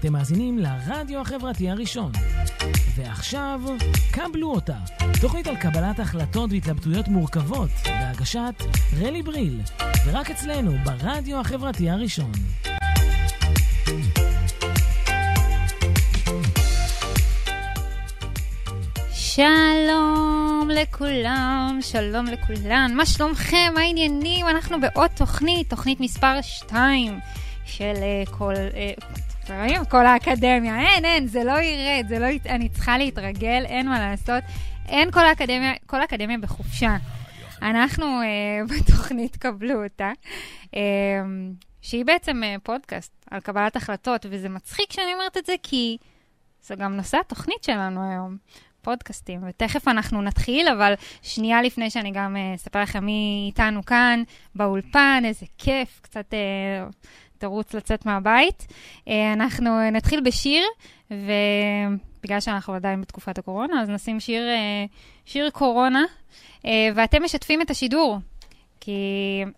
אתם מאזינים לרדיו החברתי הראשון. ועכשיו, קבלו אותה. תוכנית על קבלת החלטות והתלבטויות מורכבות, בהגשת רלי בריל, ורק אצלנו, ברדיו החברתי הראשון. שלום לכולם, שלום לכולן, מה שלומכם? מה העניינים? אנחנו בעוד תוכנית, תוכנית מספר 2 של uh, כל... Uh, כל האקדמיה, אין, אין, זה לא ירד, זה לא, אני צריכה להתרגל, אין מה לעשות. אין כל האקדמיה, כל האקדמיה בחופשה. אנחנו uh, בתוכנית קבלו אותה, uh, שהיא בעצם uh, פודקאסט על קבלת החלטות, וזה מצחיק שאני אומרת את זה, כי זה גם נושא התוכנית שלנו היום. פודקאסטים, ותכף אנחנו נתחיל, אבל שנייה לפני שאני גם אספר לכם מי איתנו כאן באולפן, איזה כיף, קצת אה, תרוץ לצאת מהבית. אה, אנחנו נתחיל בשיר, ובגלל שאנחנו עדיין בתקופת הקורונה, אז נשים שיר, אה, שיר קורונה, אה, ואתם משתפים את השידור, כי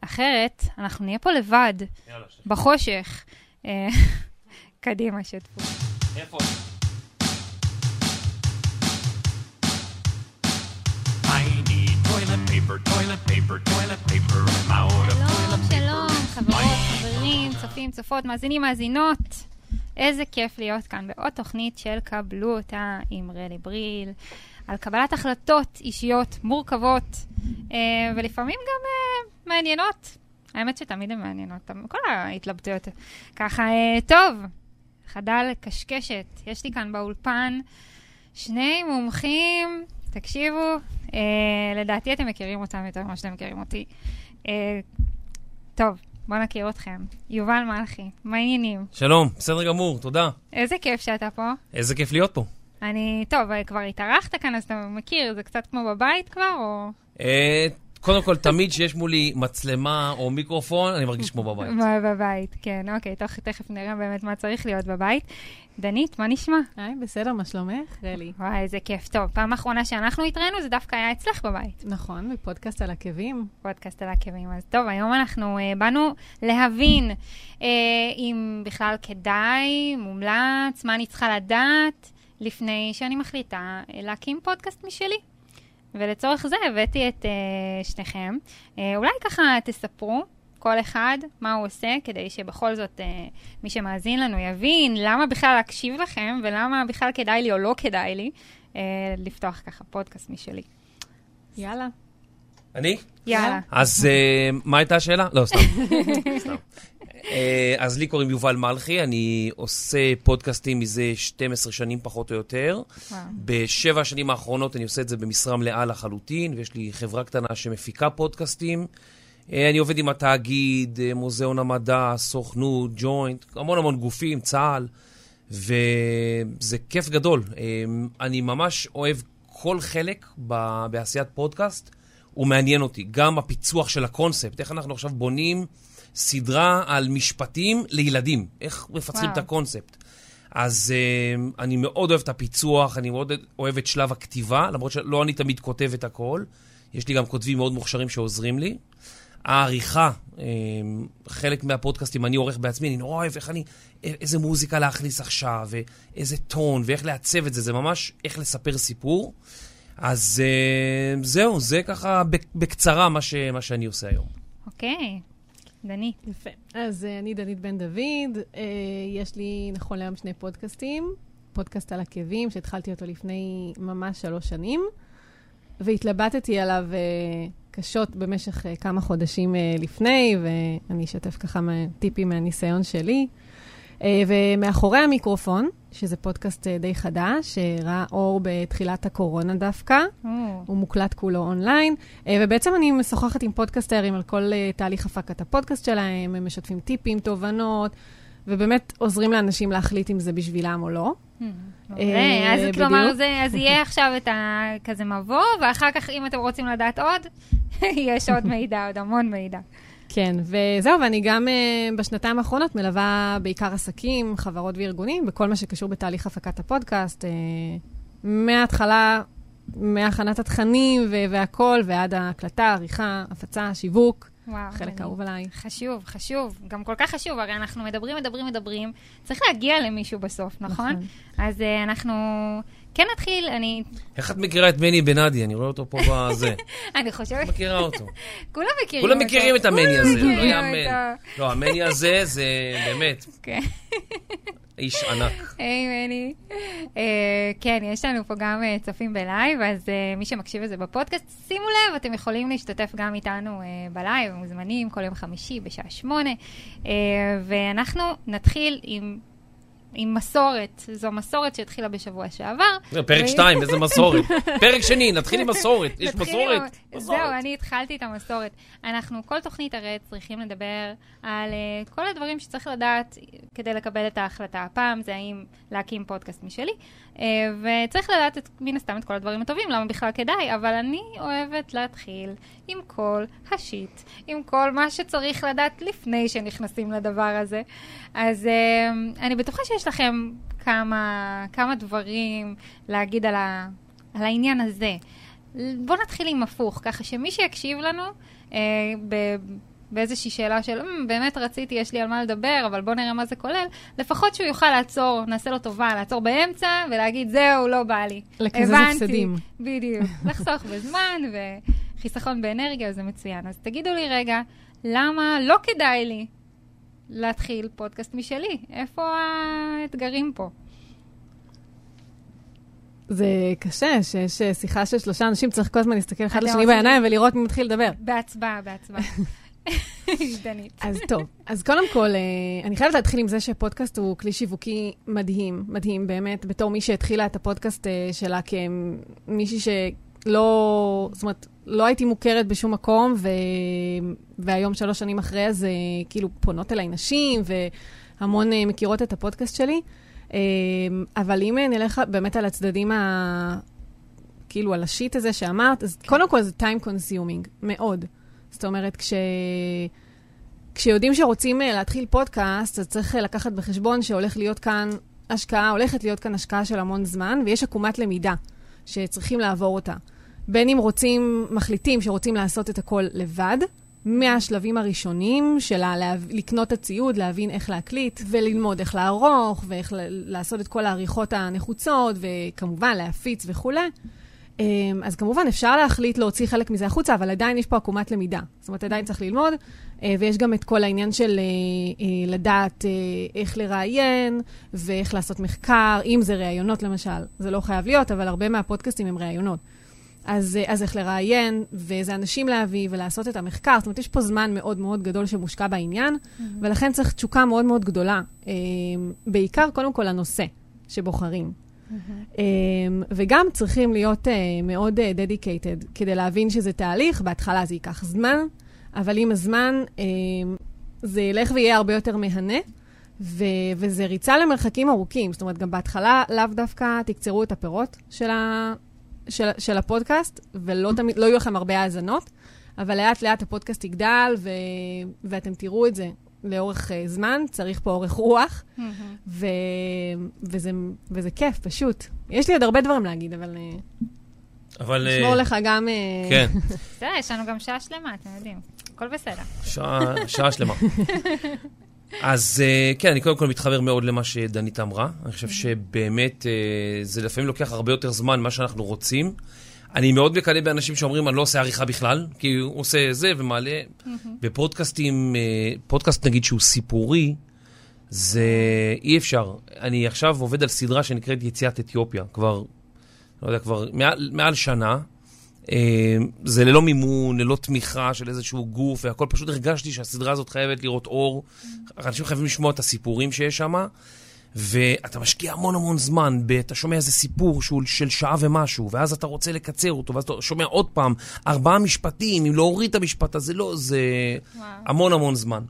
אחרת אנחנו נהיה פה לבד, יאללה, בחושך. אה, קדימה, שתפו. איפה? שלום, שלום, חברות, חברים, צופים, צופות, מאזינים, מאזינות. איזה כיף להיות כאן בעוד תוכנית של קבלו אותה עם רלי בריל, על קבלת החלטות אישיות מורכבות, אה, ולפעמים גם אה, מעניינות. האמת שתמיד הן מעניינות, כל ההתלבטויות. ככה, אה, טוב, חדל קשקשת. יש לי כאן באולפן שני מומחים, תקשיבו, לדעתי אתם מכירים אותם יותר ממה שאתם מכירים אותי. טוב, בואו נכיר אתכם. יובל מלכי, מה העניינים? שלום, בסדר גמור, תודה. איזה כיף שאתה פה. איזה כיף להיות פה. אני, טוב, אה, כבר התארחת כאן, אז אתה מכיר, זה קצת כמו בבית כבר, או... אה, קודם כל, תמיד כשיש מולי מצלמה או מיקרופון, אני מרגיש כמו בבית. בבית, כן, אוקיי, תכף נראה באמת מה צריך להיות בבית. דנית, מה נשמע? היי, בסדר, מה שלומך? רלי. וואי, איזה כיף. טוב, פעם אחרונה שאנחנו התראינו, זה דווקא היה אצלך בבית. נכון, בפודקאסט על עקבים. פודקאסט על עקבים. אז טוב, היום אנחנו uh, באנו להבין uh, אם בכלל כדאי, מומלץ, מה אני צריכה לדעת, לפני שאני מחליטה uh, להקים פודקאסט משלי. ולצורך זה הבאתי את uh, שניכם. Uh, אולי ככה תספרו כל אחד מה הוא עושה, כדי שבכל זאת אה, מי שמאזין לנו יבין למה בכלל להקשיב לכם, ולמה בכלל כדאי לי או לא כדאי לי אה, לפתוח ככה פודקאסט משלי. יאללה. אני? יאללה. אז אה, מה הייתה השאלה? לא, סתם. סתם. אה, אז לי קוראים יובל מלכי, אני עושה פודקאסטים מזה 12 שנים פחות או יותר. וואו. בשבע השנים האחרונות אני עושה את זה במשרה מלאה לחלוטין, ויש לי חברה קטנה שמפיקה פודקאסטים. אה, אני עובד עם התאגיד, אה, מוזיאון המדע, סוכנות, ג'וינט, המון המון גופים, צה"ל, וזה כיף גדול. אה, אני ממש אוהב כל חלק בעשיית פודקאסט, הוא מעניין אותי. גם הפיצוח של הקונספט, איך אנחנו עכשיו בונים סדרה על משפטים לילדים, איך מפצחים וואו. את הקונספט. אז אני מאוד אוהב את הפיצוח, אני מאוד אוהב את שלב הכתיבה, למרות שלא אני תמיד כותב את הכל. יש לי גם כותבים מאוד מוכשרים שעוזרים לי. העריכה, אה, חלק מהפודקאסטים אני עורך בעצמי, אני נורא אוהב איך אני, איזה מוזיקה להכניס עכשיו, ואיזה טון, ואיך לעצב את זה, זה ממש איך לספר סיפור. אז אה, זהו, זה ככה בקצרה מה, ש, מה שאני עושה היום. אוקיי, דנית. יפה. אז אה, אני דנית בן דוד, יש לי נכון להיום שני פודקאסטים, פודקאסט על עקבים, שהתחלתי אותו לפני ממש שלוש שנים, והתלבטתי עליו קשות במשך uh, כמה חודשים uh, לפני, ואני אשתף ככה טיפים מהניסיון שלי. Uh, ומאחורי המיקרופון, שזה פודקאסט uh, די חדש, שראה אור בתחילת הקורונה דווקא, mm. הוא מוקלט כולו אונליין, uh, ובעצם אני משוחחת עם פודקאסטרים על כל uh, תהליך הפקת הפודקאסט שלהם, הם משתפים טיפים, תובנות, ובאמת עוזרים לאנשים להחליט אם זה בשבילם או לא. Hmm, אוקיי, אז כלומר, אז יהיה עכשיו את הכזה מבוא, ואחר כך, אם אתם רוצים לדעת עוד, יש עוד מידע, עוד המון מידע. כן, וזהו, ואני גם uh, בשנתיים האחרונות מלווה בעיקר עסקים, חברות וארגונים, בכל מה שקשור בתהליך הפקת הפודקאסט, uh, מההתחלה, מהכנת התכנים והכול, ועד ההקלטה, עריכה, הפצה, שיווק. וואו, חלק אני- אהוב עליי. חשוב, חשוב, גם כל כך חשוב, הרי אנחנו מדברים, מדברים, מדברים, צריך להגיע למישהו בסוף, נכון? נכון. אז אה, אנחנו כן נתחיל, אני, איך את מכירה את מני בנאדי? אני רואה אותו פה בזה. אני חושבת, מכירה אותו. כולם מכירים כולם אותו. מכירים את המני הזה, לא יאמן. לא, המני הזה זה באמת כן. איש ענק. היי מני. אה, כן, יש לנו פה גם אה, צופים בלייב, אז אה, מי שמקשיב לזה בפודקאסט, שימו לב, אתם יכולים להשתתף גם איתנו בלייב, מוזמנים כל יום חמישי בשעה שמונה. ואנחנו נתחיל עם... עם מסורת, זו מסורת שהתחילה בשבוע שעבר. זה פרק ו- 2, איזה מסורת. פרק שני, נתחיל עם מסורת. יש מסורת? זהו, אני התחלתי את המסורת. אנחנו, כל תוכנית הרי צריכים לדבר על uh, כל הדברים שצריך לדעת כדי לקבל את ההחלטה. הפעם זה האם להקים פודקאסט משלי, וצריך לדעת את, מן הסתם את כל הדברים הטובים, למה בכלל כדאי, אבל אני אוהבת להתחיל עם כל השיט, עם כל מה שצריך לדעת לפני שנכנסים לדבר הזה. אז uh, אני בטוחה שיש לכם כמה, כמה דברים להגיד על, ה, על העניין הזה. בואו נתחיל עם הפוך, ככה שמי שיקשיב לנו אה, באיזושהי שאלה של, "אמ, באמת רציתי, יש לי על מה לדבר, אבל בואו נראה מה זה כולל, לפחות שהוא יוכל לעצור, נעשה לו טובה, לעצור באמצע ולהגיד, זהו, לא בא לי. לקזז הבנתי." הפסדים. בדיוק. לחסוך בזמן וחיסכון באנרגיה זה מצוין. אז תגידו לי רגע, למה לא כדאי לי להתחיל פודקאסט משלי? איפה האתגרים פה? זה קשה, שיש אה, שיחה של שלושה אנשים, צריך כל הזמן להסתכל אחד לשני בעיניים ולראות מי מתחיל לדבר. בהצבעה, בהצבעה. דנית. אז טוב, אז קודם כל, אה, אני חייבת להתחיל עם זה שפודקאסט הוא כלי שיווקי מדהים, מדהים באמת, בתור מי שהתחילה את הפודקאסט אה, שלה כמישהי שלא, זאת אומרת, לא הייתי מוכרת בשום מקום, ו... והיום, שלוש שנים אחרי, אז אה, כאילו פונות אליי נשים, והמון מכירות את הפודקאסט שלי. אבל אם נלך באמת על הצדדים ה... כאילו, על השיט הזה שאמרת, אז קודם כל זה time consuming, מאוד. זאת אומרת, כש... כשיודעים שרוצים אה, להתחיל פודקאסט, אז צריך אה, לקחת בחשבון שהולך להיות כאן השקעה, הולכת להיות כאן השקעה של המון זמן, ויש עקומת למידה שצריכים לעבור אותה. בין אם רוצים, מחליטים שרוצים לעשות את הכל לבד, מהשלבים הראשונים של לקנות הציוד, להבין איך להקליט, וללמוד איך לערוך, ואיך לעשות את כל העריכות הנחוצות, וכמובן להפיץ וכולי. אמ, אז כמובן אפשר להחליט להוציא חלק מזה החוצה, אבל עדיין יש פה עקומת למידה. זאת אומרת, עדיין צריך ללמוד, אה, ויש גם את כל העניין של אה, אה, לדעת איך לראיין, ואיך לעשות מחקר, אם זה ראיונות למשל. זה לא חייב להיות, אבל הרבה מהפודקאסטים הם ראיונות. אז, אז איך לראיין, ואיזה אנשים להביא, ולעשות את המחקר. זאת אומרת, יש פה זמן מאוד מאוד גדול שמושקע בעניין, ולכן צריך תשוקה מאוד מאוד גדולה. אה, בעיקר, קודם כל, הנושא שבוחרים. Um, וגם צריכים להיות uh, מאוד uh, dedicated כדי להבין שזה תהליך, בהתחלה זה ייקח זמן, אבל עם הזמן זה ילך ויהיה הרבה יותר מהנה, ו- וזה ריצה למרחקים ארוכים. זאת אומרת, גם בהתחלה לאו דווקא תקצרו את הפירות של, ה- של, של הפודקאסט, ולא תמיד, לא יהיו לכם הרבה האזנות, אבל לאט לאט הפודקאסט יגדל, ו- ואתם תראו את זה לאורך uh, זמן, צריך פה אורך רוח. ו... וזה, וזה כיף, פשוט. יש לי עוד הרבה דברים להגיד, אבל אה, אבל... אה, נשמור לך גם... אה, כן, בסדר, יש לנו גם שעה שלמה, אתם יודעים. הכל בסדר. שעה שעה שלמה. אז כן, אני קודם כל מתחבר מאוד למה שדנית אמרה. אני חושב שבאמת זה לפעמים לוקח הרבה יותר זמן ממה שאנחנו רוצים. אני מאוד מקנא באנשים שאומרים, אני לא עושה עריכה בכלל, כי הוא עושה זה ומעלה. בפודקאסטים, אה, פודקאסט נגיד שהוא סיפורי, זה אי אפשר. אני עכשיו עובד על סדרה שנקראת יציאת אתיופיה, כבר, לא יודע, כבר מעל, מעל שנה. אה, זה ללא מימון, ללא תמיכה של איזשהו גוף והכל, פשוט הרגשתי שהסדרה הזאת חייבת לראות אור. אנשים חייבים לשמוע את הסיפורים שיש שם, ואתה משקיע המון המון זמן, ב- אתה שומע איזה סיפור שהוא של שעה ומשהו, ואז אתה רוצה לקצר אותו, ואז אתה שומע עוד פעם ארבעה משפטים, אם להוריד את המשפט הזה, לא, זה וואו. המון המון זמן.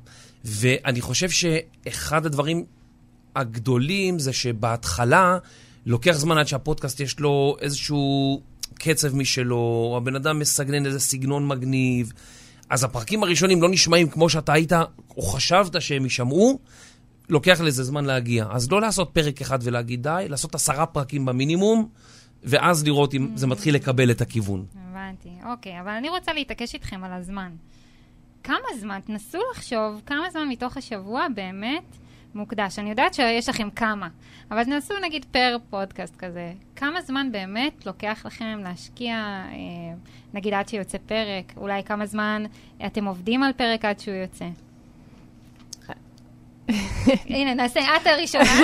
ואני חושב שאחד הדברים הגדולים זה שבהתחלה לוקח זמן עד שהפודקאסט יש לו איזשהו קצב משלו, הבן אדם מסגנן איזה סגנון מגניב. אז הפרקים הראשונים לא נשמעים כמו שאתה היית, או חשבת שהם יישמעו, לוקח לזה זמן להגיע. אז לא לעשות פרק אחד ולהגיד די, לעשות עשרה פרקים במינימום, ואז לראות אם זה מתחיל לקבל את הכיוון. הבנתי, אוקיי, אבל אני רוצה להתעקש איתכם על הזמן. כמה זמן, תנסו לחשוב כמה זמן מתוך השבוע באמת מוקדש. אני יודעת שיש לכם כמה, אבל תנסו נגיד פר פודקאסט כזה. כמה זמן באמת לוקח לכם להשקיע, אה, נגיד עד שיוצא פרק? אולי כמה זמן אתם עובדים על פרק עד שהוא יוצא? הנה, נעשה את הראשונה.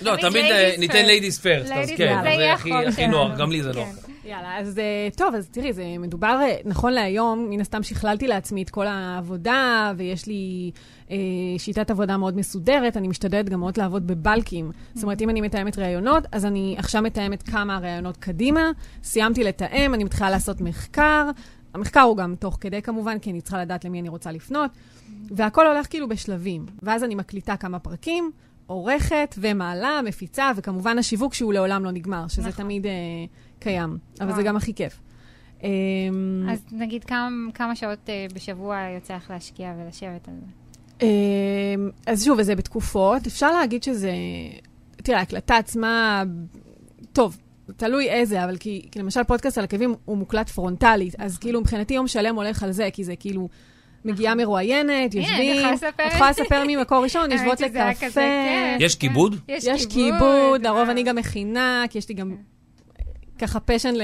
לא, תמיד אה, ניתן ladies first, אז כן, זה הכי נוח, גם לי זה נוח. יאללה, אז אה, טוב, אז תראי, זה מדובר, אה, נכון להיום, מן הסתם שכללתי לעצמי את כל העבודה, ויש לי אה, שיטת עבודה מאוד מסודרת, אני משתדלת גם מאוד לעבוד בבלקים. זאת אומרת, אם אני מתאמת ראיונות, אז אני עכשיו מתאמת כמה ראיונות קדימה, סיימתי לתאם, אני מתחילה לעשות מחקר. המחקר הוא גם תוך כדי כמובן, כי אני צריכה לדעת למי אני רוצה לפנות, והכל הולך כאילו בשלבים. ואז אני מקליטה כמה פרקים, עורכת ומעלה, מפיצה, וכמובן השיווק שהוא לעולם לא נגמר, שזה נכון. תמיד... אה, קיים, אבל וואו. זה גם הכי כיף. אמ, אז נגיד כמה, כמה שעות uh, בשבוע יוצא לך להשקיע ולשבת על זה? Um, אז שוב, וזה בתקופות. אפשר להגיד שזה... תראה, ההקלטה עצמה... טוב, תלוי איזה, אבל כי, כי למשל פודקאסט על עקבים הוא מוקלט פרונטלית, אז כאילו מבחינתי יום שלם הולך על זה, כי זה כאילו... מגיעה נכון. מרואיינת, יושבים, את יכולה לספר ממקור ראשון, יושבות לקפה. יש כיבוד? יש כיבוד, לרוב אני גם מכינה, כי יש לי גם. ככה passion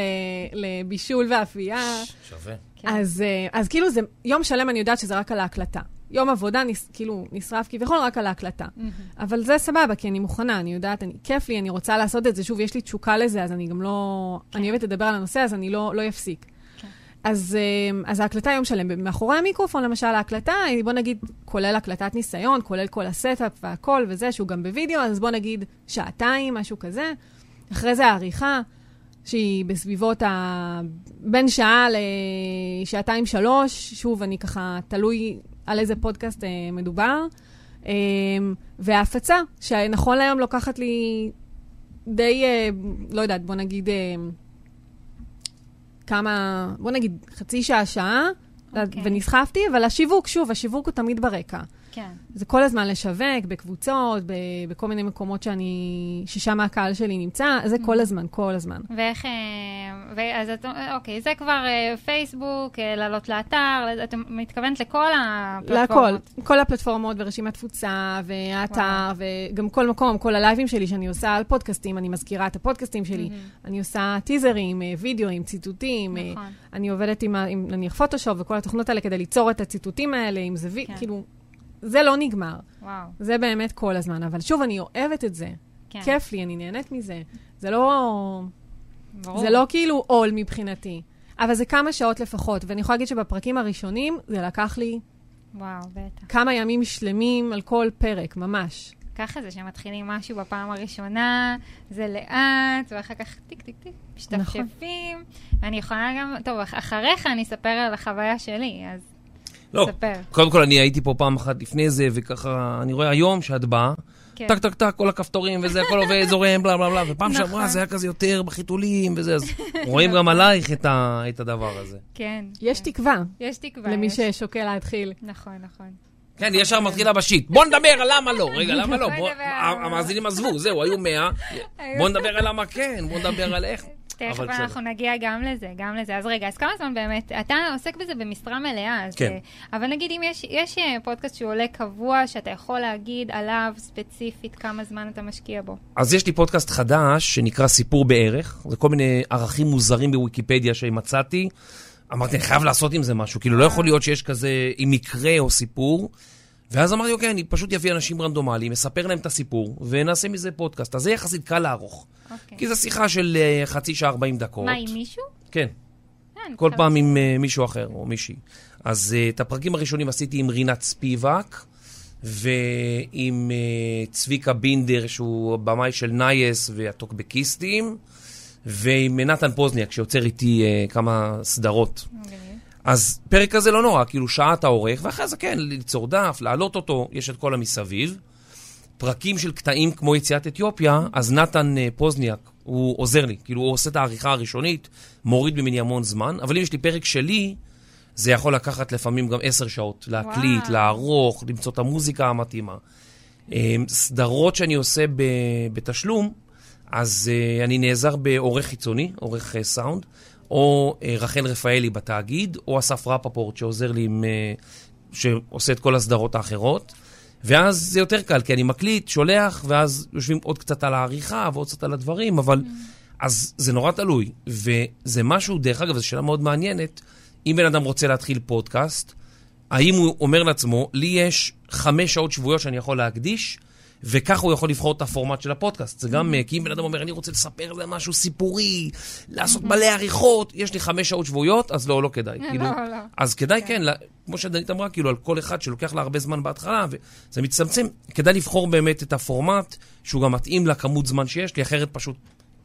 לבישול ואפייה. שווה. כן. אז, אה, אז כאילו זה, יום שלם אני יודעת שזה רק על ההקלטה. יום עבודה נטו, כאילו נשרף כביכול רק על ההקלטה. אמהמ. אבל זה סבבה, כי אני מוכנה, אני יודעת, אני, כיף לי, אני רוצה לעשות את זה. שוב, יש לי תשוקה לזה, אז אני גם לא... כן. אני אוהבת לדבר על הנושא, אז אני לא, לא אפסיק. כן. אז, אה, אז ההקלטה יום שלם. מאחורי המיקרופון, למשל, ההקלטה, בוא נגיד, כולל הקלטת ניסיון, כולל כל ה setup והכל וזה, שהוא גם בווידאו, אז בוא נגיד שעתיים, משהו כזה. אחרי זה העריכה. שהיא בסביבות ה... בין שעה לשעתיים-שלוש, שוב, אני ככה, תלוי על איזה פודקאסט אה, מדובר. אה, וההפצה, שנכון להיום לוקחת לי די, אה, לא יודעת, בוא נגיד אה, כמה, בוא נגיד חצי שעה, שעה, okay. אוקיי. ונסחפתי, אבל השיווק, שוב, השיווק הוא תמיד ברקע. כן. זה כל הזמן לשווק, בקבוצות, ב, בכל מיני מקומות שאני, ששם הקהל שלי נמצא, זה כל mm-hmm. הזמן, כל הזמן. ואיך, אה, ואז את, אוקיי, זה כבר אה, פייסבוק, אה, לעלות לאתר, את מתכוונת לכל הפלטפורמות. לכל, כל הפלטפורמות ורשימת תפוצה, והאתר, וואו. וגם כל מקום, כל הלייבים שלי שאני עושה על פודקאסטים, אני מזכירה את הפודקאסטים שלי. Mm-hmm. אני עושה טיזרים, וידאוים, ציטוטים. נכון. אני עובדת עם, עם נניח פוטושופ וכל התוכנות האלה כדי ליצור את הציטוטים האלה, עם זווית, כן. כאילו... זה לא נגמר. וואו. זה באמת כל הזמן. אבל שוב, אני אוהבת את זה. כן. כיף לי, אני נהנית מזה. זה לא... ברור. זה לא כאילו עול מבחינתי. אבל זה כמה שעות לפחות. ואני יכולה להגיד שבפרקים הראשונים זה לקח לי... וואו, בטח. כמה ימים שלמים על כל פרק, ממש. ככה זה שמתחילים משהו בפעם הראשונה, זה לאט, ואחר כך טיק טיק טיק, משתפשפים. נכון. ואני יכולה גם, טוב, אחריך אני אספר על החוויה שלי, אז לא, קודם כל אני הייתי פה פעם אחת לפני זה, וככה, אני רואה היום שאת באה, כן. טק, טק, טק, כל הכפתורים וזה, הכל עובד, זורם, בלה, בלה, בלה, ופעם שעברה נכון. זה היה כזה יותר בחיתולים וזה, אז רואים גם עלייך את הדבר הזה. כן. יש תקווה. יש תקווה. למי ששוקל להתחיל. נכון, נכון. כן, ישר מתחילה בשיט. בוא נדבר על למה לא. רגע, למה לא? המאזינים עזבו, זהו, היו מאה. בוא נדבר על למה כן, בוא נדבר על איך. תכף אנחנו נגיע גם לזה, גם לזה. אז רגע, אז כמה זמן באמת, אתה עוסק בזה במשרה מלאה, אז... כן. אה, אבל נגיד אם יש, יש אה, פודקאסט שהוא עולה קבוע, שאתה יכול להגיד עליו ספציפית כמה זמן אתה משקיע בו. אז יש לי פודקאסט חדש שנקרא סיפור בערך. זה כל מיני ערכים מוזרים בוויקיפדיה שמצאתי. אמרתי, אני חייב לעשות עם זה משהו. כאילו, לא יכול להיות שיש כזה, עם מקרה או סיפור. ואז אמרתי, אוקיי, אני פשוט אביא אנשים רנדומליים, אספר להם את הסיפור, ונעשה מזה פודקאסט. אז זה יחסית קל לערוך. אוקיי. כי זו שיחה של uh, חצי שעה, 40 דקות. מה, עם מישהו? כן. אה, כל פעם עם אה, מישהו אחר או מישהי. אז אה, את הפרקים הראשונים עשיתי עם רינת ספיבק, ועם אה, צביקה בינדר, שהוא במאי של נייס והטוקבקיסטים, ועם נתן פוזניאק, שיוצר איתי אה, כמה סדרות. אוקיי. אז פרק כזה לא נורא, כאילו שעה אתה עורך, ואחרי זה כן, ליצור דף, להעלות אותו, יש את כל המסביב. פרקים של קטעים כמו יציאת אתיופיה, אז נתן אה, פוזניאק, הוא עוזר לי. כאילו, הוא עושה את העריכה הראשונית, מוריד ממני המון זמן, אבל אם יש לי פרק שלי, זה יכול לקחת לפעמים גם עשר שעות. להקליט, וואו. לערוך, למצוא את המוזיקה המתאימה. אה, סדרות שאני עושה בתשלום, אז אה, אני נעזר בעורך חיצוני, עורך סאונד. או אה, רחל רפאלי בתאגיד, או אסף רפפורט שעוזר לי עם אה, שעושה את כל הסדרות האחרות. ואז זה יותר קל, כי אני מקליט, שולח, ואז יושבים עוד קצת על העריכה ועוד קצת על הדברים, אבל... אז זה נורא תלוי. וזה משהו, דרך אגב, זו שאלה מאוד מעניינת. אם בן אדם רוצה להתחיל פודקאסט, האם הוא אומר לעצמו, לי יש חמש שעות שבועיות שאני יכול להקדיש, וככה הוא יכול לבחור את הפורמט של הפודקאסט. זה גם, כי אם בן אדם אומר, אני רוצה לספר להם משהו סיפורי, לעשות מלא עריכות, יש לי חמש שעות שבועיות, אז לא, לא כדאי. כאילו, לא, לא. אז כדאי, כן, לה- כמו שדנית אמרה, כאילו, על כל אחד שלוקח לה הרבה זמן בהתחלה, וזה מצטמצם, כדאי לבחור באמת את הפורמט, שהוא גם מתאים לכמות זמן שיש לי, אחרת פשוט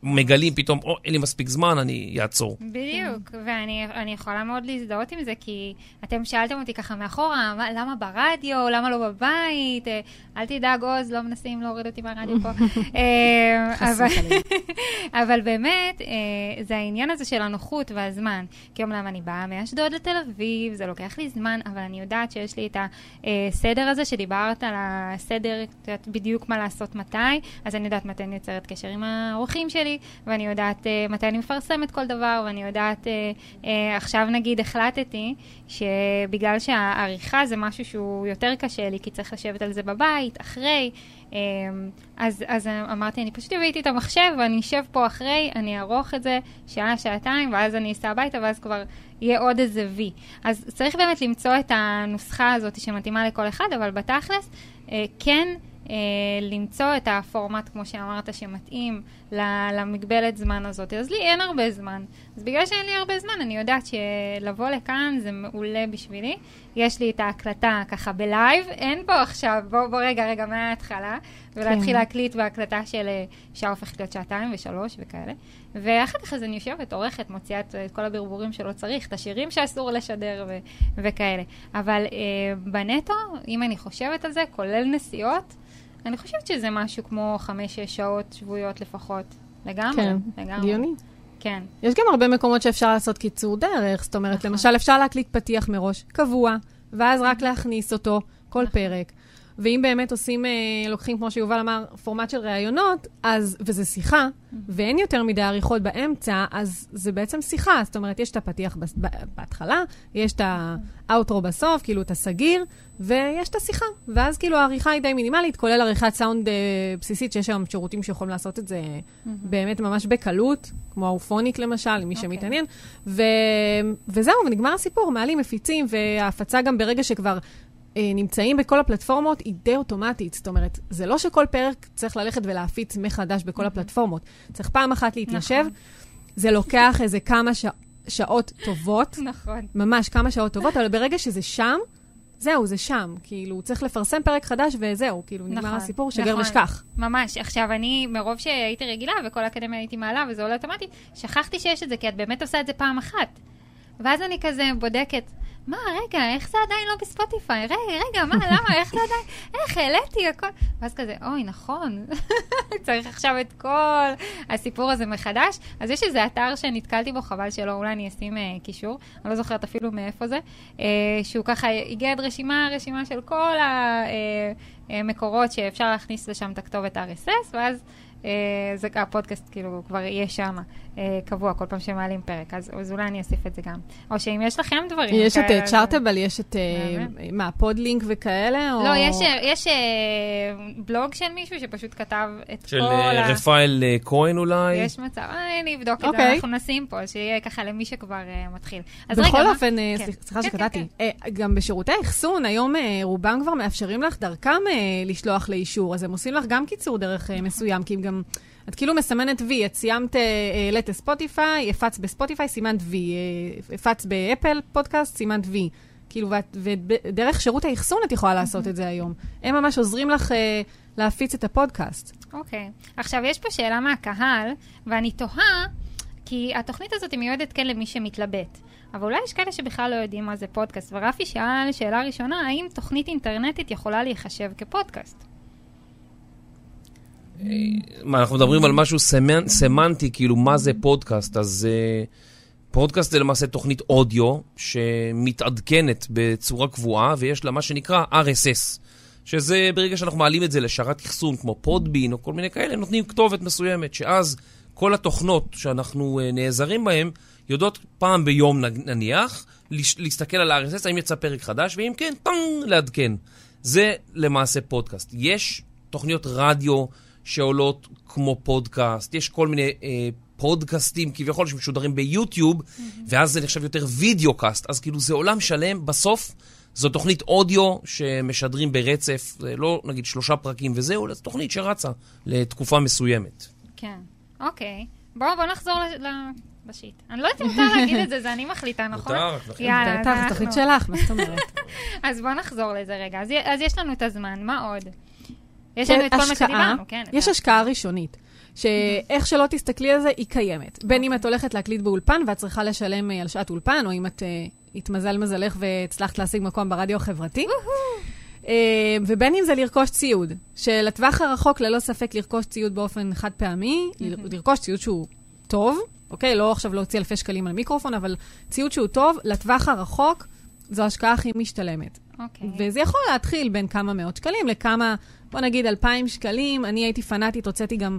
מגלים פתאום, או, אין לי מספיק זמן, אני אעצור. בדיוק, ואני אני יכולה מאוד להזדהות עם זה, כי אתם שאלתם אותי ככה מאחורה, מה, למה ברדיו, למה לא בבית, אה, אל תדאג עוז, לא מנסים להוריד אותי מהרדיו פה. אה. אבל באמת, אה, זה העניין הזה של הנוחות והזמן. כי אומנם אני באה מאשדוד לתל אביב, זה לוקח לי זמן, אבל אני יודעת שיש לי את הסדר הזה שדיברת על הסדר, את יודעת בדיוק מה לעשות מתי, אז אני יודעת מתי אני יוצרת קשר עם האורחים שלי, ואני יודעת אה, מתי אני מפרסמת כל דבר, ואני יודעת, אה, אה, עכשיו נגיד החלטתי שבגלל שהעריכה זה משהו שהוא יותר קשה לי, כי צריך לשבת על זה בבית, אחרי, אה, אז, אז אמרתי, אני פשוט אביא איתי את המחשב ואני אשב פה אחרי, אני אערוך את זה שעה, שעתיים, ואז אני אסע הביתה, ואז כבר יהיה עוד איזה וי. אז צריך באמת למצוא את הנוסחה הזאת שמתאימה לכל אחד, אבל בתכלס, אה, כן למצוא את הפורמט, כמו שאמרת, שמתאים למגבלת זמן הזאת. אז לי אין הרבה זמן. אז בגלל שאין לי הרבה זמן, אני יודעת שלבוא לכאן זה מעולה בשבילי. יש לי את ההקלטה ככה בלייב, אין פה עכשיו, בוא, בוא רגע, רגע, מההתחלה, ולהתחיל כן. להקליט בהקלטה של אה, שעה הופכת להיות שעתיים ושלוש וכאלה. ואחר כך אז אני יושבת, עורכת, מוציאה את, את כל הברבורים שלא צריך, את השירים שאסור לשדר ו- וכאלה. אבל אה, בנטו, אם אני חושבת על זה, כולל נסיעות, אני חושבת שזה משהו כמו חמש-שש שעות שבועיות לפחות. לגמרי, כן, לגמרי. הגיוני. כן. יש גם הרבה מקומות שאפשר לעשות קיצור דרך, זאת אומרת, נכון. למשל, אפשר להקליט פתיח מראש, קבוע, ואז רק להכניס אותו כל נכון. פרק. ואם באמת עושים, אה, לוקחים, כמו שיובל אמר, פורמט של ראיונות, אז, וזה שיחה, ואין יותר מדי עריכות באמצע, אז זה בעצם שיחה. זאת אומרת, יש את הפתיח בהתחלה, יש את האוטרו בסוף, כאילו את הסגיר, ויש את השיחה. ואז כאילו העריכה היא די מינימלית, כולל עריכת סאונד אה, בסיסית, שיש היום שירותים שיכולים לעשות את זה באמת ממש בקלות, כמו האופוניק למשל, למי אוקיי. שמתעניין. ו... וזהו, ונגמר הסיפור, מעלים, מפיצים, וההפצה גם ברגע שכבר נמצאים בכל הפלטפורמות, היא די אוטומטית. זאת אומרת, זה לא שכל פרק צריך ללכת ולהפיץ מחדש בכל הפלטפורמות. צריך פעם אחת להתיישב. נכון. זה לוקח איזה כמה ש... שעות טובות, נכון. ממש כמה שעות טובות, אבל ברגע שזה שם, זהו, זה שם. כאילו, צריך לפרסם פרק חדש וזהו, כאילו, נגמר נכון, הסיפור, שגר נכון. ושכח. ממש. עכשיו, אני, מרוב שהייתי רגילה וכל האקדמיה הייתי מעלה וזה עולה אוטומטית, שכחתי שיש את זה, כי את באמת עושה את זה פעם אחת. ואז אני כזה בודקת, מה, רגע, איך זה עדיין לא בספוטיפיי? רגע, רגע, מה, למה, איך זה עדיין, איך, העליתי הכל. ואז כזה, אוי, נכון, צריך עכשיו את כל הסיפור הזה מחדש. אז יש איזה אתר שנתקלתי בו, חבל שלא, אולי אני אשים אה, קישור, אני לא זוכרת אפילו מאיפה זה, אה, שהוא ככה איגד רשימה, רשימה של כל המקורות שאפשר להכניס לשם את הכתובת RSS, ואז... אה, זה הפודקאסט כאילו כבר יהיה שם אה, קבוע כל פעם שמעלים פרק, אז, אז אולי אני אוסיף את זה גם. או שאם יש לכם דברים יש את כאלה, אה, אז- צ'ארטבל, יש את, אה. מה, פודלינק וכאלה? או... לא, יש, יש אה, בלוג של מישהו שפשוט כתב את של כל אה, ה... רפאל אה, כהן אולי. יש מצב, אה, אני אבדוק את זה, אוקיי. אנחנו נשים פה, שיהיה ככה למי שכבר אה, מתחיל. אז רגע, בכל מה- אופן, אה, כן. סליח- סליחה כן, שקטעתי, כן, אה, גם בשירותי האחסון, היום אה, רובם כבר מאפשרים לך דרכם אה, לשלוח לאישור, אז הם עושים לך גם קיצור דרך אה, מסוים, כי הם גם... את כאילו מסמנת וי, את סיימת, העלית לספוטיפיי, הפץ בספוטיפיי, סימנת וי, אה, הפץ באפל פודקאסט, סימנת וי. כאילו, ואת- ודרך שירות האחסון את יכולה לעשות את זה היום. הם ממש עוזרים לך אה, להפיץ את הפודקאסט. אוקיי. עכשיו, יש פה שאלה מהקהל, ואני תוהה, כי התוכנית הזאת היא מיועדת כן למי שמתלבט. אבל אולי יש כאלה שבכלל לא יודעים מה זה פודקאסט. ורפי שאל שאלה ראשונה, האם תוכנית אינטרנטית יכולה להיחשב כפודקאסט? מה, אנחנו מדברים על משהו סמנ... סמנטי, כאילו, מה זה פודקאסט? אז אה, פודקאסט זה למעשה תוכנית אודיו שמתעדכנת בצורה קבועה, ויש לה מה שנקרא RSS, שזה ברגע שאנחנו מעלים את זה לשרת אחסון, כמו פודבין או כל מיני כאלה, נותנים כתובת מסוימת, שאז כל התוכנות שאנחנו אה, נעזרים בהן יודעות פעם ביום נניח, להסתכל על ה-RSS, האם יצא פרק חדש, ואם כן, טאנג, לעדכן. זה למעשה פודקאסט. יש תוכניות רדיו שעולות כמו פודקאסט, יש כל מיני אה, פודקאסטים כביכול שמשודרים ביוטיוב, ואז זה נחשב יותר videocast. אז כאילו זה עולם שלם, בסוף זו תוכנית אודיו שמשדרים ברצף, זה לא נגיד שלושה פרקים וזהו, זו תוכנית שרצה לתקופה מסוימת. כן, אוקיי. בואו בוא נחזור ל... ב shit. אני לא יודעת אם מותר להגיד את זה, זה אני מחליטה, נכון? מותר. יאללה, אנחנו- שלך, מה זאת אומרת? אז בואו נחזור לזה רגע. אז, אז יש לנו את הזמן, מה עוד? יש לנו את כל מה שדיברנו, כן. יש השקעה ראשונית, שאיך שלא תסתכלי על זה, היא קיימת. בין אם את הולכת להקליט באולפן ואת צריכה לשלם אה, על שעת אולפן, או אם את אה, התמזל מזלך והצלחת להשיג מקום ברדיו החברתי. אה, ובין אם זה לרכוש ציוד, שלטווח הרחוק ללא ספק לרכוש ציוד באופן חד פעמי, לרכוש ציוד שהוא טוב, אוקיי? לא עכשיו להוציא אלפי שקלים על מיקרופון, אבל ציוד שהוא טוב, לטווח הרחוק זו ההשקעה הכי משתלמת. אוקיי. וזה יכול להתחיל בין כמה מאות שקלים לכמה, בוא נגיד, אלפיים שקלים. אני הייתי פנאטית, הוצאתי גם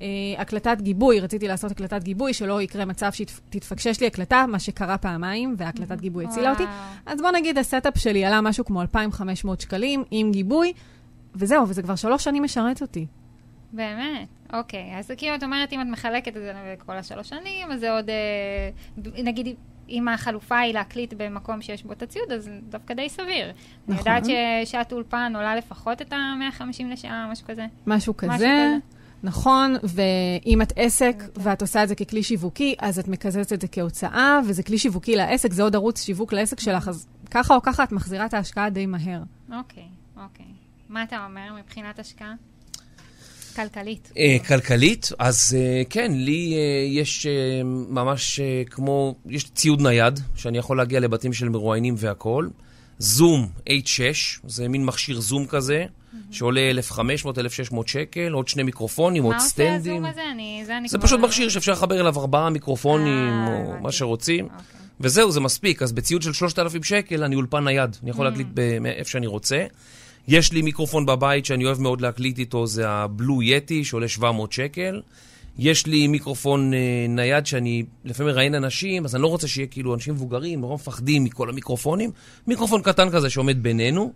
אה, הקלטת גיבוי, רציתי לעשות הקלטת גיבוי, שלא יקרה מצב שתתפקשש לי הקלטה, מה שקרה פעמיים, והקלטת גיבוי הצילה אותי. אז בוא נגיד, ה setup שלי עלה משהו כמו 2,500 שקלים עם גיבוי, וזהו, וזה כבר שלוש שנים משרת אותי. באמת, אוקיי. אז כאילו, את אומרת, אם את מחלקת את זה לכל השלוש שנים, אז זה עוד, אה, נגיד, אם החלופה היא להקליט במקום שיש בו את הציוד, אז דווקא די סביר. אני נכון. יודעת ששעת אולפן עולה לפחות את ה-150 לשעה, משהו כזה. משהו כזה. כזה. נכון, ואם את עסק אוקיי. ואת עושה את זה ככלי שיווקי, אז את מקזזת את זה כהוצאה, וזה כלי שיווקי לעסק, זה עוד ערוץ שיווק לעסק שלך, אז ככה או ככה את מחזירה את ההשקעה די מהר. אוקיי, אוקיי. מה אתה אומר מבחינת השקעה? כלכלית. אה, כלכלית, אז אה, כן, לי אה, יש אה, ממש אה, כמו, יש ציוד נייד, שאני יכול להגיע לבתים של מרואיינים והכול. זום H6, זה מין מכשיר זום כזה, שעולה 1,500-1,600 שקל, עוד שני מיקרופונים, עוד מה עושה סטנדים. הזום הזה? אני, זה אני זה פשוט מכשיר שאפשר לחבר אליו ארבעה מיקרופונים, אה, או הבנתי. מה שרוצים. אוקיי. וזהו, זה מספיק. אז בציוד של 3,000 שקל, אני אולפן נייד. אני. יכול להקליט ב- מאיפה שאני רוצה. יש לי מיקרופון בבית שאני אוהב מאוד להקליט איתו, זה ה-Blue Yeti, שעולה 700 שקל. יש לי מיקרופון אה, נייד שאני לפעמים מראיין אנשים, אז אני לא רוצה שיהיה כאילו אנשים מבוגרים, נורא מפחדים מכל המיקרופונים. מיקרופון קטן כזה שעומד בינינו.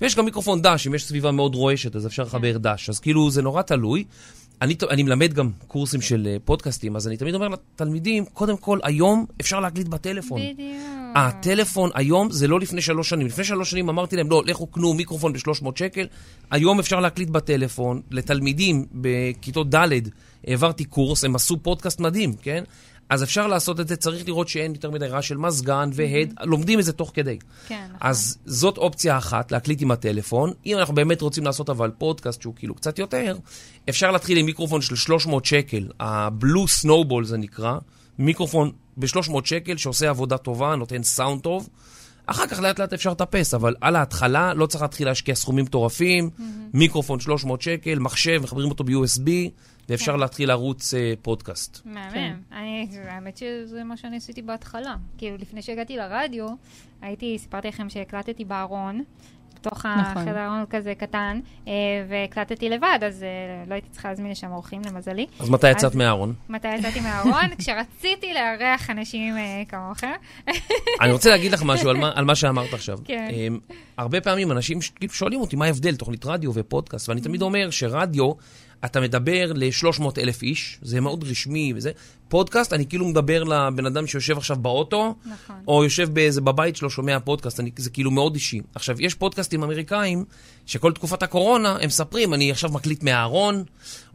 ויש גם מיקרופון דש, אם יש סביבה מאוד רועשת, אז אפשר לחבר דש. אז כאילו, זה נורא תלוי. אני, אני מלמד גם קורסים של אה, פודקאסטים, אז אני תמיד אומר לתלמידים, קודם כל, היום אפשר להקליט בטלפון. בדיוק. הטלפון היום זה לא לפני שלוש שנים. לפני שלוש שנים אמרתי להם, לא, לכו קנו מיקרופון ב-300 שקל. היום אפשר להקליט בטלפון. לתלמידים בכיתות ד' העברתי קורס, הם עשו פודקאסט מדהים, כן? אז אפשר לעשות את זה, צריך לראות שאין יותר מדי רעש של מזגן והד, לומדים את זה תוך כדי. כן, נכון. אז זאת אופציה אחת, להקליט עם הטלפון. אם אנחנו באמת רוצים לעשות אבל פודקאסט שהוא כאילו קצת יותר, אפשר להתחיל עם מיקרופון של 300 שקל, הבלו סנובול זה נקרא, מיקרופון ב-300 שקל שעושה עבודה טובה, נותן סאונד טוב. אחר כך לאט לאט אפשר לטפס, אבל על ההתחלה לא צריך להתחיל להשקיע סכומים מטורפים, מיקרופון 300 שקל, מחשב, מחברים אותו ב-USB, ואפשר כן. להתחיל לערוץ אה, פודקאסט. מהמם. אני, האמת שזה מה שאני עשיתי בהתחלה. כאילו, לפני שהגעתי לרדיו, הייתי, סיפרתי לכם שהקלטתי בארון. בתוך נכון. החדר כזה קטן, אה, והקלטתי לבד, אז אה, לא הייתי צריכה להזמין לשם אורחים, למזלי. אז מתי יצאת אז- מהארון? מתי יצאתי מהארון? כשרציתי לארח אנשים אה, כמוכם. אני רוצה להגיד לך משהו על מה, על מה שאמרת עכשיו. כן. הרבה פעמים אנשים שואלים אותי מה ההבדל, תוכנית רדיו ופודקאסט, ואני תמיד אומר שרדיו, אתה מדבר ל-300 אלף איש, זה מאוד רשמי וזה. פודקאסט, אני כאילו מדבר לבן אדם שיושב עכשיו באוטו, נכון. או יושב באיזה בבית שלו, שומע פודקאסט, אני, זה כאילו מאוד אישי. עכשיו, יש פודקאסטים אמריקאים, שכל תקופת הקורונה, הם מספרים, אני עכשיו מקליט מהארון,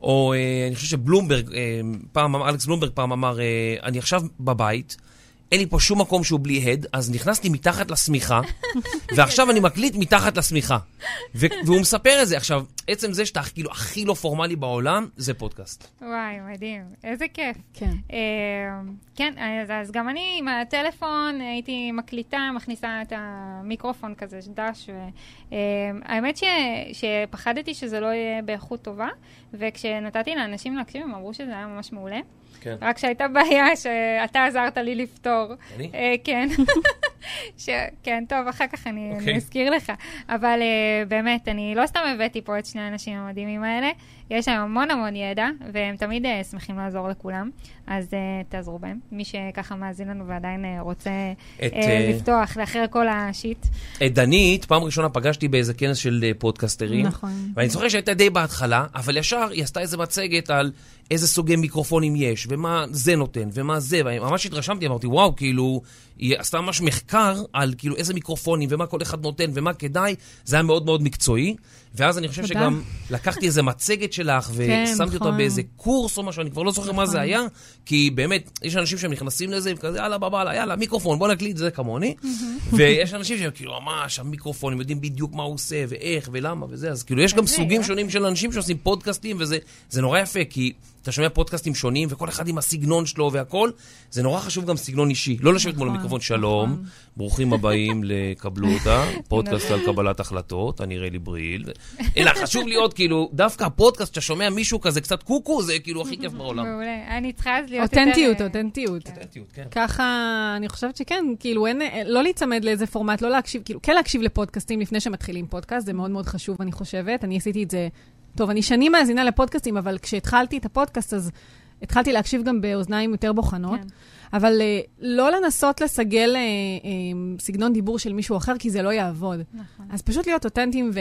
או אה, אני חושב שבלומברג, אה, פעם, אלכס בלומברג פעם אמר, אה, אני עכשיו בבית, אין לי פה שום מקום שהוא בלי הד, אז נכנסתי מתחת לשמיכה, ועכשיו אני מקליט מתחת לשמיכה. ו- והוא מספר את זה. עכשיו, עצם זה שאתה כאילו הכי לא פורמלי בעולם, זה פודקאסט. וואי, מדהים. איזה כיף. כן. אה, כן, אז, אז גם אני עם הטלפון הייתי מקליטה, מכניסה את המיקרופון כזה, דש, והאמת ש, שפחדתי שזה לא יהיה באיכות טובה, וכשנתתי לאנשים להקשיב, הם אמרו שזה היה ממש מעולה. כן. רק שהייתה בעיה שאתה עזרת לי לפתור. אני? אה, כן. ש... כן, טוב, אחר כך אני, okay. אני אוקיי. אזכיר לך. אבל uh, באמת, אני לא סתם הבאתי פה את שני האנשים המדהימים האלה. יש להם המון המון ידע, והם תמיד uh, שמחים לעזור לכולם, אז uh, תעזרו בהם. מי שככה מאזין לנו ועדיין uh, רוצה את, uh, לפתוח לאחר כל השיט. את דנית, פעם ראשונה פגשתי באיזה כנס של פודקסטרים. נכון. ואני זוכר שהייתה די בהתחלה, אבל ישר היא עשתה איזה מצגת על איזה סוגי מיקרופונים יש, ומה זה נותן, ומה זה, וממש התרשמתי, אמרתי, וואו, כאילו, היא עשתה ממש מחקר על כאילו איזה מיקרופונים, ומה כל אחד נותן, ומה כדאי, זה היה מאוד מאוד מקצועי. ואז אני חושב תודה. שגם לקחתי איזה מצגת שלך, ושמתי אותה נכון. באיזה קורס או משהו, אני כבר לא זוכר מה זה היה, כי באמת, יש אנשים שהם נכנסים לזה, וכזה, יאללה, בבאללה, יאללה, מיקרופון, בוא נקליט, זה כמוני. ויש אנשים שהם כאילו, ממש, המיקרופון, הם יודעים בדיוק מה הוא עושה, ואיך, ולמה, וזה, אז כאילו, יש גם סוגים? שונים של אנשים שעושים פודקאסטים, וזה זה נורא יפה, כי אתה שומע פודקאסטים שונים, וכל אחד עם הסגנון שלו והכל, זה נורא חשוב גם סגנון אישי. לא לשבת מול נכון, המיקרופון, שלום, נכון. ברוכים הבאים לקבלו אותה, פודקאסט על קבלת החלטות, אני רלי בריל. אלא חשוב להיות, כאילו, דווקא הפודקאסט שאתה שומע מישהו כזה קצת קוקו, זה כאילו הכי כיף בעולם. מעולה. אני צריכה אז להיות יותר... אותנטיות, אה, אותנטיות. אותנטיות, כן. ככה, אני חושבת שכן, כאילו, אין, לא להיצמד לאיזה פורמט, לא להקשיב, כאילו, כן להקשיב לפודקאסטים לפני שמתחילים פודקאסט, זה מאוד מאוד חשוב, אני חושבת. אני עשיתי את זה, טוב, אני שנים מאזינה לפודקאסטים, אבל כשהתחלתי את הפודקאסט, אז התחלתי להקשיב גם באוזניים יותר בוחנות. כן. אבל אה, לא לנסות לסגל אה, אה, סגנון דיבור של מישהו אחר, כי זה לא יעבוד. נכון. אז פשוט להיות אותנטיים ו-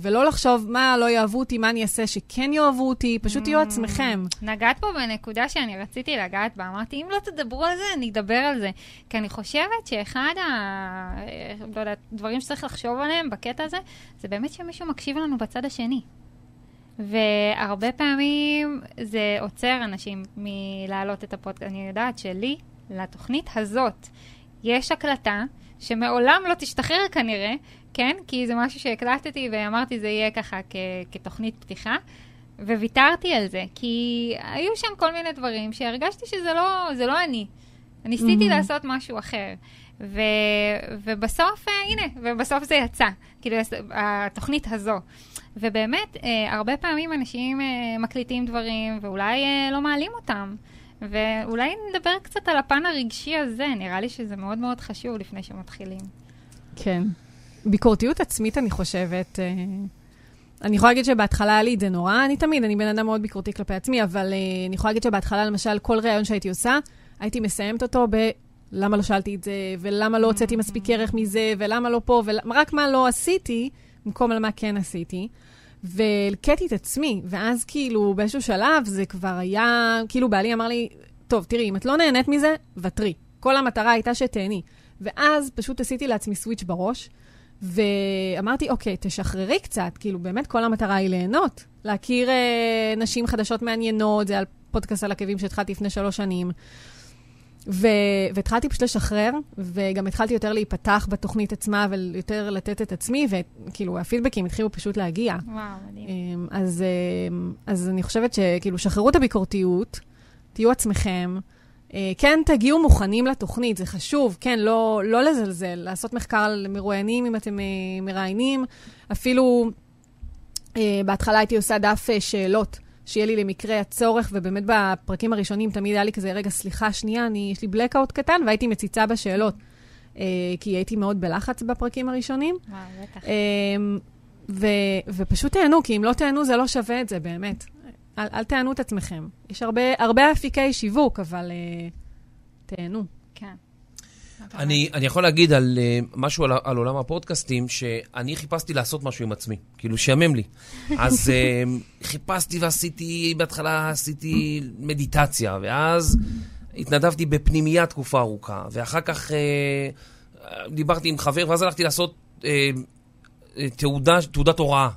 ולא לחשוב מה לא יאהבו אותי, מה אני אעשה שכן יאהבו אותי, פשוט תהיו עצמכם. נגעת פה בנקודה שאני רציתי לגעת בה. אמרתי, אם לא תדברו על זה, אני אדבר על זה. כי אני חושבת שאחד ה... לא יודעת, דברים שצריך לחשוב עליהם בקטע הזה, זה באמת שמישהו מקשיב לנו בצד השני. והרבה פעמים זה עוצר אנשים מלהעלות את הפודקאסט. אני יודעת שלי, לתוכנית הזאת, יש הקלטה שמעולם לא תשתחרר כנראה, כן? כי זה משהו שהקלטתי ואמרתי זה יהיה ככה כ- כתוכנית פתיחה. וויתרתי על זה, כי היו שם כל מיני דברים שהרגשתי שזה לא, לא אני. ניסיתי Mhm. לעשות משהו אחר. ו, ובסוף, אה, הנה, ובסוף זה יצא, כאילו, התוכנית הזו. ובאמת, אה, הרבה פעמים אנשים אה, מקליטים דברים, ואולי אה, לא מעלים אותם. ואולי נדבר קצת על הפן הרגשי הזה, נראה לי שזה מאוד מאוד חשוב לפני שמתחילים. כן. ביקורתיות עצמית, אני חושבת. אה, אני יכולה להגיד שבהתחלה היה לי את זה נורא, אני תמיד, אני בן אדם מאוד ביקורתי כלפי עצמי, אבל אה, אני יכולה להגיד שבהתחלה, למשל, כל ראיון שהייתי עושה, הייתי מסיימת אותו ב... למה לא שאלתי את זה, ולמה לא הוצאתי מספיק ערך מזה, ולמה לא פה, ורק מה לא עשיתי, במקום על מה כן עשיתי. והלקטתי את עצמי, ואז כאילו באיזשהו שלב זה כבר היה, כאילו בעלי אמר לי, טוב, תראי, אם את לא נהנית מזה, ותרי. כל המטרה הייתה שתהני. ואז פשוט עשיתי לעצמי סוויץ' בראש, ואמרתי, אוקיי, תשחררי קצת, כאילו באמת כל המטרה היא ליהנות. להכיר אה, נשים חדשות מעניינות, זה על פודקאסט על עקבים שהתחלתי לפני שלוש שנים. ו- והתחלתי פשוט לשחרר, וגם התחלתי יותר להיפתח בתוכנית עצמה ויותר לתת את עצמי, וכאילו הפידבקים התחילו פשוט להגיע. וואו, מדהים. אמ, אז, אמ, אז אני חושבת שכאילו, שחררו את הביקורתיות, תהיו עצמכם. אה, כן, תגיעו מוכנים לתוכנית, זה חשוב, כן, לא, לא לזלזל, לעשות מחקר על מרואיינים אם אתם אה, מראיינים. אפילו אה, בהתחלה הייתי עושה דף שאלות, שיהיה לי למקרה הצורך, ובאמת בפרקים הראשונים תמיד היה לי כזה, רגע, סליחה, שנייה, אני, יש לי blackout קטן, והייתי מציצה בשאלות. אה, כי הייתי מאוד בלחץ בפרקים הראשונים. וואו, בטח. אמ, ו, ופשוט תהנו, כי אם לא תהנו, זה לא שווה את זה, באמת. אל, אל תהנו את עצמכם. יש הרבה, הרבה אפיקי שיווק, אבל uh, תהנו. אני, אני יכול להגיד על uh, משהו על, על עולם הפודקאסטים, שאני חיפשתי לעשות משהו עם עצמי, כאילו שיאמם לי. אז uh, חיפשתי ועשיתי, בהתחלה עשיתי מדיטציה, ואז התנדבתי בפנימייה תקופה ארוכה, ואחר כך uh, דיברתי עם חבר, ואז הלכתי לעשות uh, תעודה, תעודת הוראה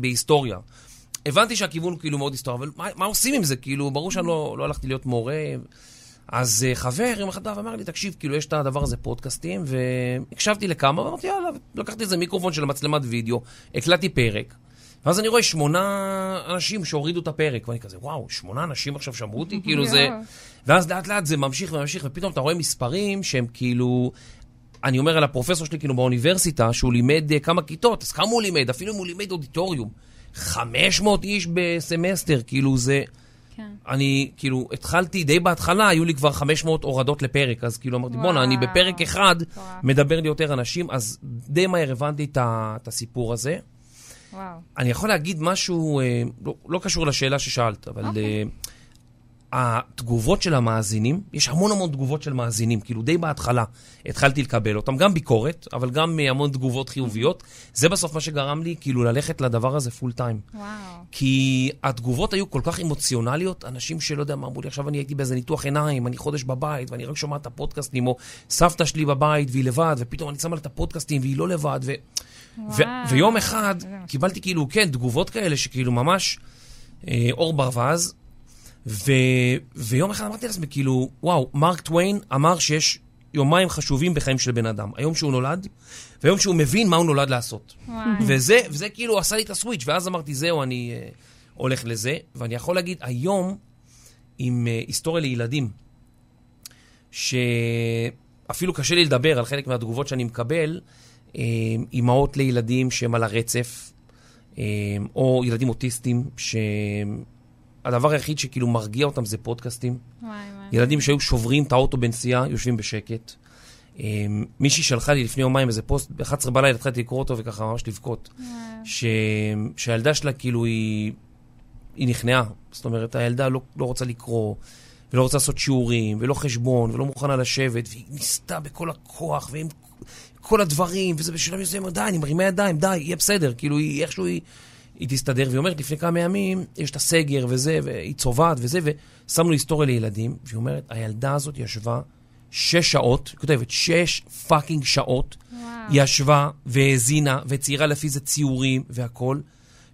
בהיסטוריה. הבנתי שהכיוון הוא כאילו מאוד היסטוריה, אבל מה, מה עושים עם זה? כאילו, ברור שאני לא, לא הלכתי להיות מורה. אז uh, חבר יום אחד בא ואמר לי, תקשיב, כאילו, יש את הדבר הזה פודקאסטים, והקשבתי לכמה, ואמרתי, יאללה, לקחתי איזה מיקרופון של מצלמת וידאו, הקלטתי פרק, ואז אני רואה שמונה אנשים שהורידו את הפרק, ואני כזה, וואו, שמונה אנשים עכשיו שמעו אותי? כאילו זה... ואז לאט לאט זה ממשיך וממשיך, ופתאום אתה רואה מספרים שהם כאילו... אני אומר על הפרופסור שלי כאילו באוניברסיטה, שהוא לימד אה, כמה כיתות, אז כמה הוא לימד? אפילו אם הוא לימד אודיטוריום. 500 איש בסמסטר, כאילו זה... כן. אני, כאילו, התחלתי, די בהתחלה, היו לי כבר 500 הורדות לפרק, אז כאילו אמרתי, בואנה, אני וואו. בפרק אחד מטורף. מדבר לי יותר אנשים, אז די מהר הבנתי את הסיפור הזה. וואו. אני יכול להגיד משהו, אה, לא, לא קשור לשאלה ששאלת, אבל אוקיי. אה, התגובות של המאזינים, יש המון המון תגובות של מאזינים, כאילו די בהתחלה התחלתי לקבל אותם, גם ביקורת, אבל גם אה, המון תגובות חיוביות. זה בסוף מה שגרם לי, כאילו, ללכת לדבר הזה פול טיים. וואו. כי התגובות היו כל כך אמוציונליות, אנשים שלא יודע מה אמרו לי, עכשיו אני הייתי באיזה ניתוח עיניים, אני חודש בבית, ואני רק שומע את הפודקאסטים, או סבתא שלי בבית והיא לבד, ופתאום אני שם לה את הפודקאסטים והיא לא לבד, ו... ו-. ויום אחד. קיבלתי כאילו, כן, תגובות כאלה שכאילו ממש אה, אור ברווז, ו- ויום אחד אמרתי לעצמי, כאילו, וואו, מרק טוויין אמר שיש יומיים חשובים בחיים של בן אדם. היום שהוא נולד, והיום שהוא מבין מה הוא נולד לעשות. וואי. וזה, וזה כאילו עשה לי את הסוויץ', ואז אמרתי, זהו, אני אה, הולך לזה. ואני יכול להגיד, היום, עם אה, היסטוריה לילדים, שאפילו קשה לי לדבר על חלק מהתגובות שאני מקבל, אה, אימהות לילדים שהם על הרצף, או ילדים אוטיסטים, שהדבר היחיד שכאילו מרגיע אותם זה פודקאסטים. וואי, וואי. ילדים שהיו שוברים את האוטו בנסיעה, יושבים בשקט. אמ, מישהי שלחה לי לפני יומיים איזה פוסט, ב-11 בלילה התחלתי לקרוא אותו וככה ממש לבכות. ש... שהילדה שלה כאילו היא, היא נכנעה. זאת אומרת, הילדה לא, לא רוצה לקרוא, ולא רוצה לעשות שיעורים, ולא חשבון, ולא מוכנה לשבת, והיא ניסתה בכל הכוח, ועם כל הדברים, וזה בשלב מסוים, די, אני מרימה ידיים, די, יהיה בסדר. כאילו, היא, איכשהו היא, היא תסתדר. והיא אומרת, לפני כמה ימים, יש את הסגר וזה, והיא צובעת וזה, ושמנו היסטוריה לילדים, והיא אומרת, הילדה הזאת ישבה שש שעות, היא כותבת, שש fucking שעות, וואו. ישבה והאזינה וציירה לפי זה ציורים והכל.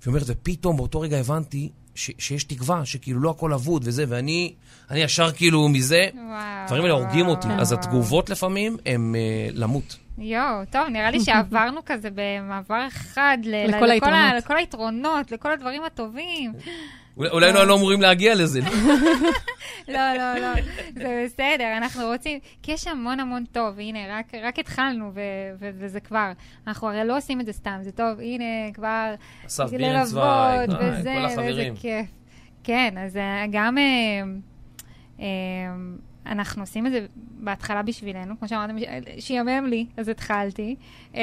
והיא אומרת, ופתאום באותו רגע הבנתי ש- שיש תקווה, שכאילו לא הכל אבוד וזה, ואני אני ישר כאילו מזה, וואו. הדברים האלה הורגים אותי. אז התגובות לפעמים הם אה, למות. יואו, טוב, נראה לי שעברנו כזה במעבר אחד ל- לכל ל- היתרונות. לכל היתרונות, לכל הדברים הטובים. אולי לא היינו אמורים להגיע לזה. לא, לא, לא, זה בסדר, אנחנו רוצים, כי יש המון המון טוב, הנה, רק, רק התחלנו, ו, ו, וזה כבר, אנחנו הרי לא עושים את זה סתם, זה טוב, הנה, כבר, אסף ללוות, אה, וזה, כל החברים. כיף. כן, אז אה, גם אנחנו עושים את זה בהתחלה בשבילנו, כמו שאמרתם, שיאמם לי, אז התחלתי, אה,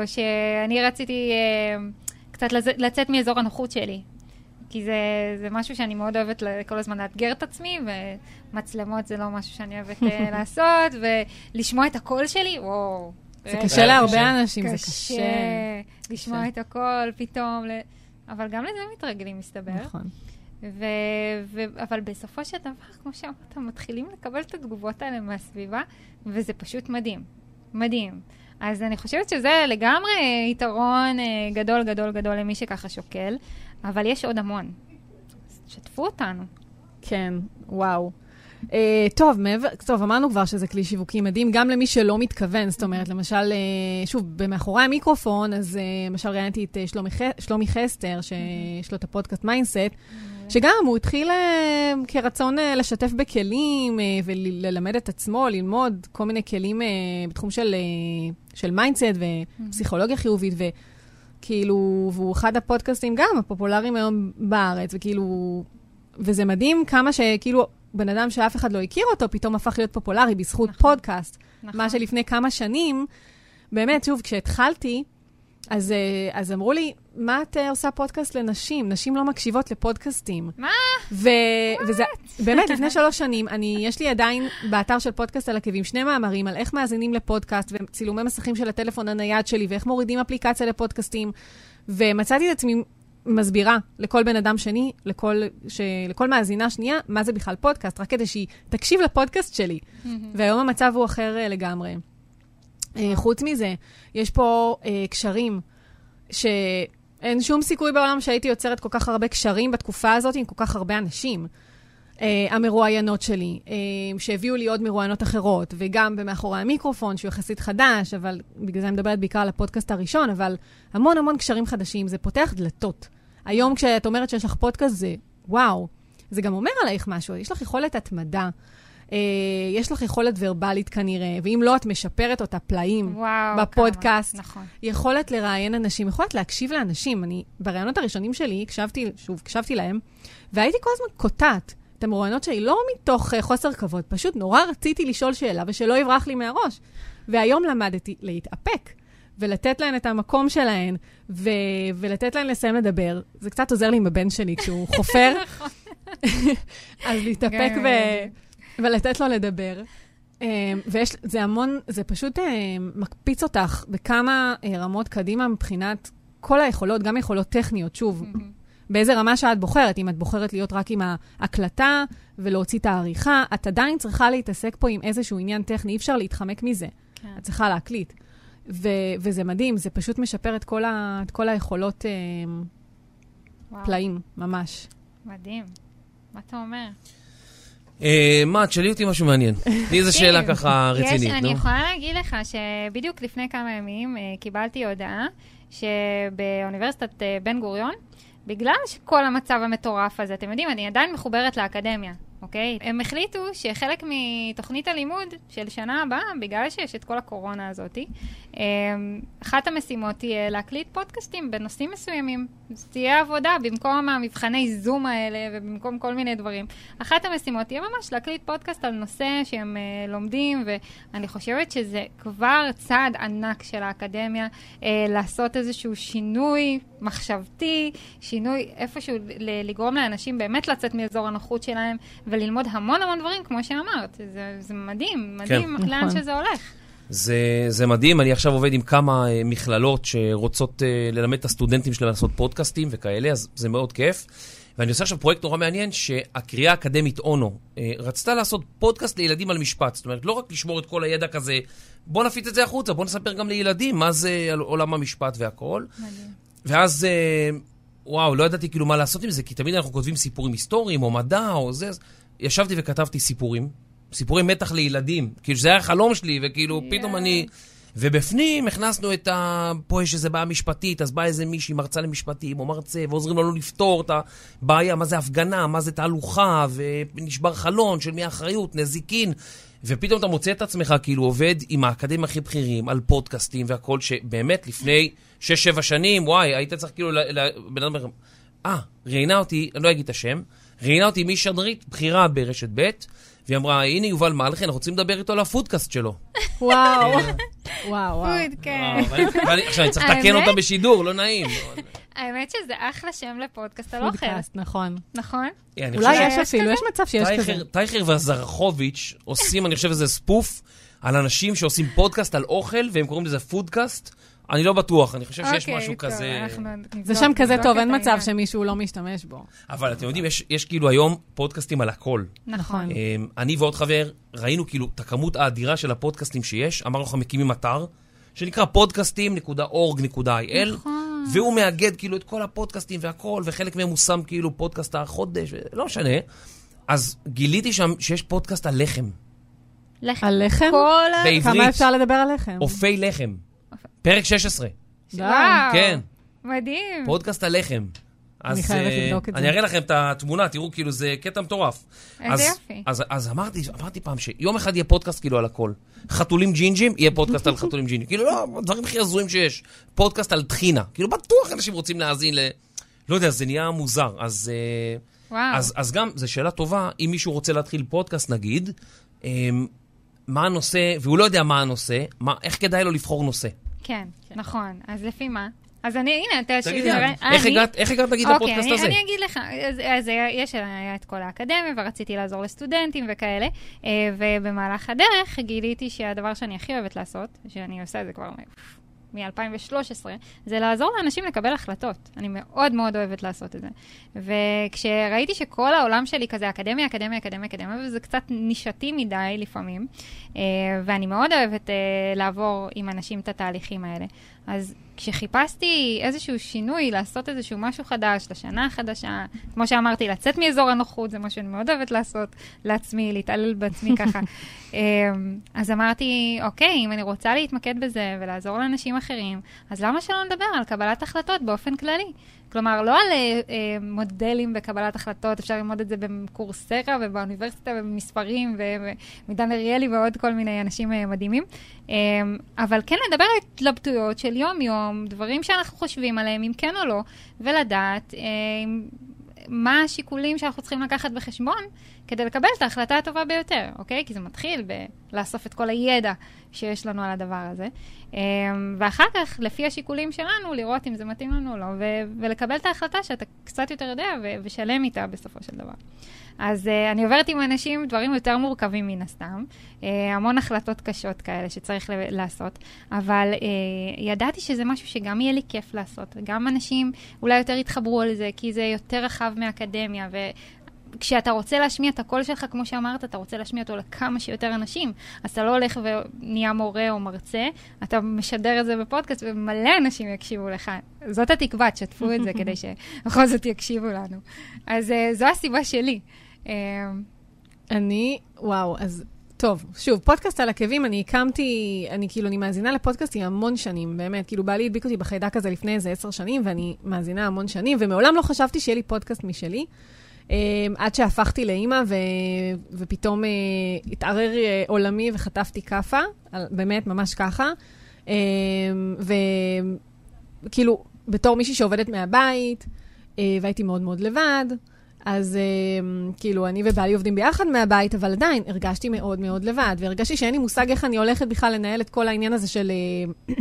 או שאני רציתי אה, קצת לצ- לצאת מאזור הנוחות שלי. כי זה, זה משהו שאני מאוד אוהבת כל הזמן לאתגר את עצמי, ומצלמות זה לא משהו שאני אוהבת אה, לעשות, ולשמוע את הקול שלי, וואו. זה. קשה. להרבה אנשים, זה קשה קשה. לשמוע. את הקול פתאום. אבל גם לזה מתרגלים, מסתבר. נכון. ו... ו... אבל בסופו של דבר, כמו שאמרת, מתחילים לקבל את התגובות האלה מהסביבה, וזה פשוט מדהים. מדהים. אז אני חושבת שזה לגמרי יתרון אה, גדול גדול גדול למי שככה שוקל, אבל יש עוד המון. שתפו אותנו. כן, וואו. אה, טוב, מעבר, טוב, אמרנו כבר שזה כלי שיווקי מדהים, גם למי שלא מתכוון, זאת אומרת, למשל, אה, שוב, במאחורי המיקרופון, אז אה, למשל ראיינתי את אה, שלומי, ח- שלומי חסטר, שיש לו את הפודקאסט Mindset, שגם הוא התחיל אה, כרצון אה, לשתף בכלים אה, וללמד את עצמו, ללמוד כל מיני כלים בתחום של, של mindset ופסיכולוגיה חיובית, וכאילו, והוא אחד הפודקאסטים גם הפופולריים היום בארץ, וכאילו, וזה מדהים כמה שכאילו בן אדם שאף אחד לא הכיר אותו, פתאום הפך להיות פופולרי בזכות נכון. פודקאסט. נכון. מה שלפני כמה שנים, באמת, שוב, כשהתחלתי, אז, אה, אז אמרו לי, מה את אה, עושה פודקאסט לנשים? נשים לא מקשיבות לפודקאסטים. מה? ו- וזה, באמת, לפני שלוש שנים, אני, יש לי עדיין באתר של פודקאסט על עקבים שני מאמרים על איך מאזינים לפודקאסט וצילומי מסכים של הטלפון הנייד שלי ואיך מורידים אפליקציה לפודקאסטים. ומצאתי את עצמי מסבירה לכל בן אדם שני, לכל, ש, לכל מאזינה שנייה, מה זה בכלל פודקאסט, רק כדי שהיא תקשיב לפודקאסט שלי. והיום המצב הוא אחר אה, לגמרי. אה, חוץ מזה, יש פה אה, קשרים שאין שום סיכוי בעולם שהייתי יוצרת כל כך הרבה קשרים בתקופה הזאת עם כל כך הרבה אנשים. Uh, המרואיינות שלי, uh, שהביאו לי עוד מרואיינות אחרות, וגם במאחורי המיקרופון, שהוא יחסית חדש, אבל בגלל זה אני מדברת בעיקר על הפודקאסט הראשון, אבל המון המון קשרים חדשים, זה פותח דלתות. היום כשאת אומרת שיש לך פודקאסט, זה וואו. זה גם אומר עלייך משהו, יש לך יכולת התמדה, uh, יש לך יכולת ורבלית כנראה, ואם לא, את משפרת אותה פלאים. וואו. בפודקאסט. כמה, נכון. יכולת לראיין אנשים, יכולת להקשיב לאנשים. אני, בראיונות הראשונים שלי, הקשבתי, שוב, הקשבתי להם, והייתי כל הזמן קוטעת. את המרואיינות שלי לא מתוך uh, חוסר כבוד, פשוט נורא רציתי לשאול שאלה ושלא יברח לי מהראש. והיום למדתי להתאפק. ולתת להן את המקום שלהן, ו- ולתת להן לסיים לדבר. זה קצת עוזר לי עם הבן שלי כשהוא חופר. נכון. אז להתאפק ו- ולתת לו לדבר. Um, ויש, זה המון, זה פשוט uh, מקפיץ אותך בכמה uh, רמות קדימה מבחינת כל היכולות, גם יכולות טכניות, שוב, באיזה רמה שאת בוחרת. אם את בוחרת להיות רק עם ההקלטה ולהוציא את העריכה, את עדיין צריכה להתעסק פה עם איזשהו עניין טכני, אי אפשר להתחמק מזה. כן. את צריכה להקליט. ו- וזה מדהים, זה פשוט משפר את כל, ה- את כל היכולות אה, וואו, פלאים, ממש. מדהים. מה אתה אומר? אה, מה, תשאלי אותי משהו מעניין. תני איזה שאלה ככה יש, רצינית, אני נו. יכולה להגיד לך שבדיוק לפני כמה ימים אה, קיבלתי הודעה שבאוניברסיטת אה, בן גוריון, בגלל שכל המצב המטורף הזה, אתם יודעים, אני עדיין מחוברת לאקדמיה, אוקיי? הם החליטו שחלק מתוכנית הלימוד של שנה הבאה, בגלל שיש את כל הקורונה הזאת, אה, אחת המשימות תהיה להקליט פודקאסטים בנושאים מסוימים. אז תהיה עבודה במקום המבחני זום האלה ובמקום כל מיני דברים. אחת המשימות תהיה ממש להקליט פודקאסט על נושא שהם uh, לומדים, ואני חושבת שזה כבר צעד ענק של האקדמיה, uh, לעשות איזשהו שינוי מחשבתי, שינוי איפשהו ל- לגרום לאנשים באמת לצאת מאזור הנוחות שלהם וללמוד המון המון דברים, כמו שאמרת. זה, זה מדהים, מדהים כן. לאן נכון. שזה הולך. זה, זה מדהים, אני עכשיו עובד עם כמה אה, מכללות שרוצות אה, ללמד את הסטודנטים שלהם לעשות פודקאסטים וכאלה, אז זה מאוד כיף. ואני עושה עכשיו פרויקט נורא מעניין, שהקריאה האקדמית אונו אה, רצתה לעשות פודקאסט לילדים על משפט. זאת אומרת, לא רק לשמור את כל הידע כזה, בוא נפיץ את זה החוצה, בוא נספר גם לילדים מה זה עולם המשפט והכל. מדהים. ואז, וואו, לא ידעתי כאילו מה לעשות עם זה, כי תמיד אנחנו כותבים סיפורים היסטוריים או מדע או זה, ישבתי וכתבתי סיפורים, סיפורי מתח לילדים, כאילו שזה היה החלום שלי, וכאילו Yeah. פתאום אני... ובפנים הכנסנו את ה... פה יש איזה בעיה משפטית, אז באה איזה מישהי, מרצה למשפטים, או מרצה, ועוזרים לנו לפתור את הבעיה, מה זה הפגנה, מה זה תהלוכה, ונשבר חלון, של מי האחריות, נזיקין. ופתאום אתה מוצא את עצמך כאילו עובד עם האקדמים הכי בכירים, על פודקאסטים והכל, שבאמת לפני 6-7 שנים, וואי, היית צריך כאילו, ל- ל- בן אדם אומר, אה, ראיינה אותי, אני לא אגיד את השם, ראיינה אותי מי שדרית, בכירה ברשת ב', והיא אמרה, הנה יובל מלכי, אנחנו רוצים לדבר איתו על ה foodcast שלו. וואו, וואו, וואו. food, כן. עכשיו, אני צריך לתקן? אותה בשידור, לא נעים. האמת שזה אחלה שם לפודקאסט על אוכל, foodcast, נכון. נכון? אה, אולי יש אפילו? יש מצב שיש כזה. טייכר- טייכר וזרחוביץ' עושים, אני חושב, איזה spoof על אנשים שעושים פודקאסט על אוכל, והם קוראים לזה foodcast. אני לא בטוח, אני חושב שיש אוקיי, משהו כזה... זה שם כזה טוב, אין מצב. שמישהו לא משתמש בו. אבל אתם יודעים, יש, יש כאילו היום פודקאסטים על הכל. נכון. אמ, אני ועוד חבר ראינו כאילו את הכמות האדירה של הפודקאסטים שיש, אמרנו אנחנו מקימים אתר, שנקרא podcastim.org.il, נכון. והוא מאגד כאילו את כל הפודקאסטים והכל, וחלק מהם הוא שם כאילו פודקאסט החודש, לא משנה. אז גיליתי שם שיש פודקאסט על לחם, לחם. על לחם? כל ה... בעברית. כמה אפשר לדבר על לחם? אופי לחם. פרק 16, די. וואו. כן, מדהים. פודקאסט על לחם. אז, אני חייבת אה, לבדוק את אני זה. אראה לכם את התמונה, תראו, כאילו, זה קטע מטורף. איזה אז, יופי. אז, אז אמרתי, אמרתי פעם שיום אחד יהיה פודקאסט כאילו על הכל. חתולים ג'ינג'ים, יהיה פודקאסט על חתולים ג'ינג'ים. כאילו, לא, הדברים הכי הזויים שיש. פודקאסט על טחינה. כאילו, בטוח אנשים רוצים להאזין ל... לא יודע, זה נהיה מוזר. אז, אה, וואו. אז, אז גם, זו שאלה טובה, אם מישהו רוצה להתחיל פודקאסט, נגיד, אמ, מה הנושא, והוא לא יודע מה הנושא, מה, איך כדאי לו לבחור נושא? כן, נכון. אז לפי מה? אז אני, הנה, אתה... תגידי, איך הגעת, איך הגעת, אוקיי, לפודקאסט אני, הזה? אני אגיד לך, אז, יש, היה את כל האקדמיה, ורציתי לעזור לסטודנטים וכאלה, אה, ובמהלך הדרך גיליתי שהדבר שאני הכי אוהבת לעשות, שאני עושה את זה כבר מ-2013, זה לעזור לאנשים לקבל החלטות. אני מאוד מאוד אוהבת לעשות את זה. וכשראיתי שכל העולם שלי כזה אקדמיה, אקדמיה, אקדמיה, אקדמיה, וזה קצת נישתי מדי לפעמים, אה, ואני מאוד אוהבת אה, לעבור עם אנשים את התהליכים האלה. אז כשחיפשתי איזשהו שינוי, לעשות איזשהו משהו חדש לשנה החדשה, כמו שאמרתי, לצאת מאזור הנוחות, זה מה שאני מאוד אוהבת לעשות לעצמי, להתעלל בעצמי ככה. אמ, אז אמרתי, אוקיי, אם אני רוצה להתמקד בזה ולעזור לאנשים אחרים, אז למה שלא נדבר על קבלת החלטות באופן כללי? כלומר, לא על אה, אה, מודלים בקבלת החלטות, אפשר ללמוד את זה בקורסרה ובאוניברסיטה ובמספרים ומדן אריאלי ועוד כל מיני אנשים אה, מדהימים. אה, אבל כן לדבר על התלבטויות של יום-יום, דברים שאנחנו חושבים עליהם, אם כן או לא, ולדעת אה, מה השיקולים שאנחנו צריכים לקחת בחשבון כדי לקבל את ההחלטה הטובה ביותר, אוקיי? כי זה מתחיל בלאסוף את כל הידע שיש לנו על הדבר הזה, אמ, ואחר כך, לפי השיקולים שלנו, לראות אם זה מתאים לנו או לא, ולקבל את ההחלטה שאתה קצת יותר יודע ושלם איתה בסופו של דבר. אז uh, אני עוברת עם אנשים דברים יותר מורכבים מן הסתם, uh, המון החלטות קשות כאלה שצריך לעשות, אבל uh, ידעתי שזה משהו שגם יהיה לי כיף לעשות. גם אנשים אולי יותר יתחברו על זה, כי זה יותר רחב מאקדמיה, ו... כשאתה רוצה להשמיע את הקול שלך, כמו שאמרת, אתה רוצה להשמיע אותו לכמה שיותר אנשים. אז אתה לא הולך ונהיה מורה או מרצה, אתה משדר את זה בפודקאסט ומלא אנשים יקשיבו לך. זאת התקווה, תשתפו את זה כדי שבכל זאת יקשיבו לנו. אז uh, זו הסיבה שלי. אמ, אני, וואו, אז טוב, שוב, פודקאסט על עקבים, אני הקמתי, אני כאילו, אני מאזינה לפודקאסטים המון שנים, באמת, כאילו, בעלי הדביק אותי בחיידק הזה לפני איזה עשר שנים, ואני מאזינה המון שנים, ומעולם לא חשבתי שיהיה לי פודקאסט משלי. Um, עד שהפכתי לאימא, ו, ופתאום uh, התערער uh, עולמי וחטפתי כאפה, באמת, ממש ככה. Um, וכאילו, בתור מישהי שעובדת מהבית, uh, והייתי מאוד מאוד לבד, אז uh, כאילו, אני ובעלי עובדים ביחד מהבית, אבל עדיין הרגשתי מאוד מאוד לבד, והרגשתי שאין לי מושג איך אני הולכת בכלל לנהל את כל העניין הזה של uh,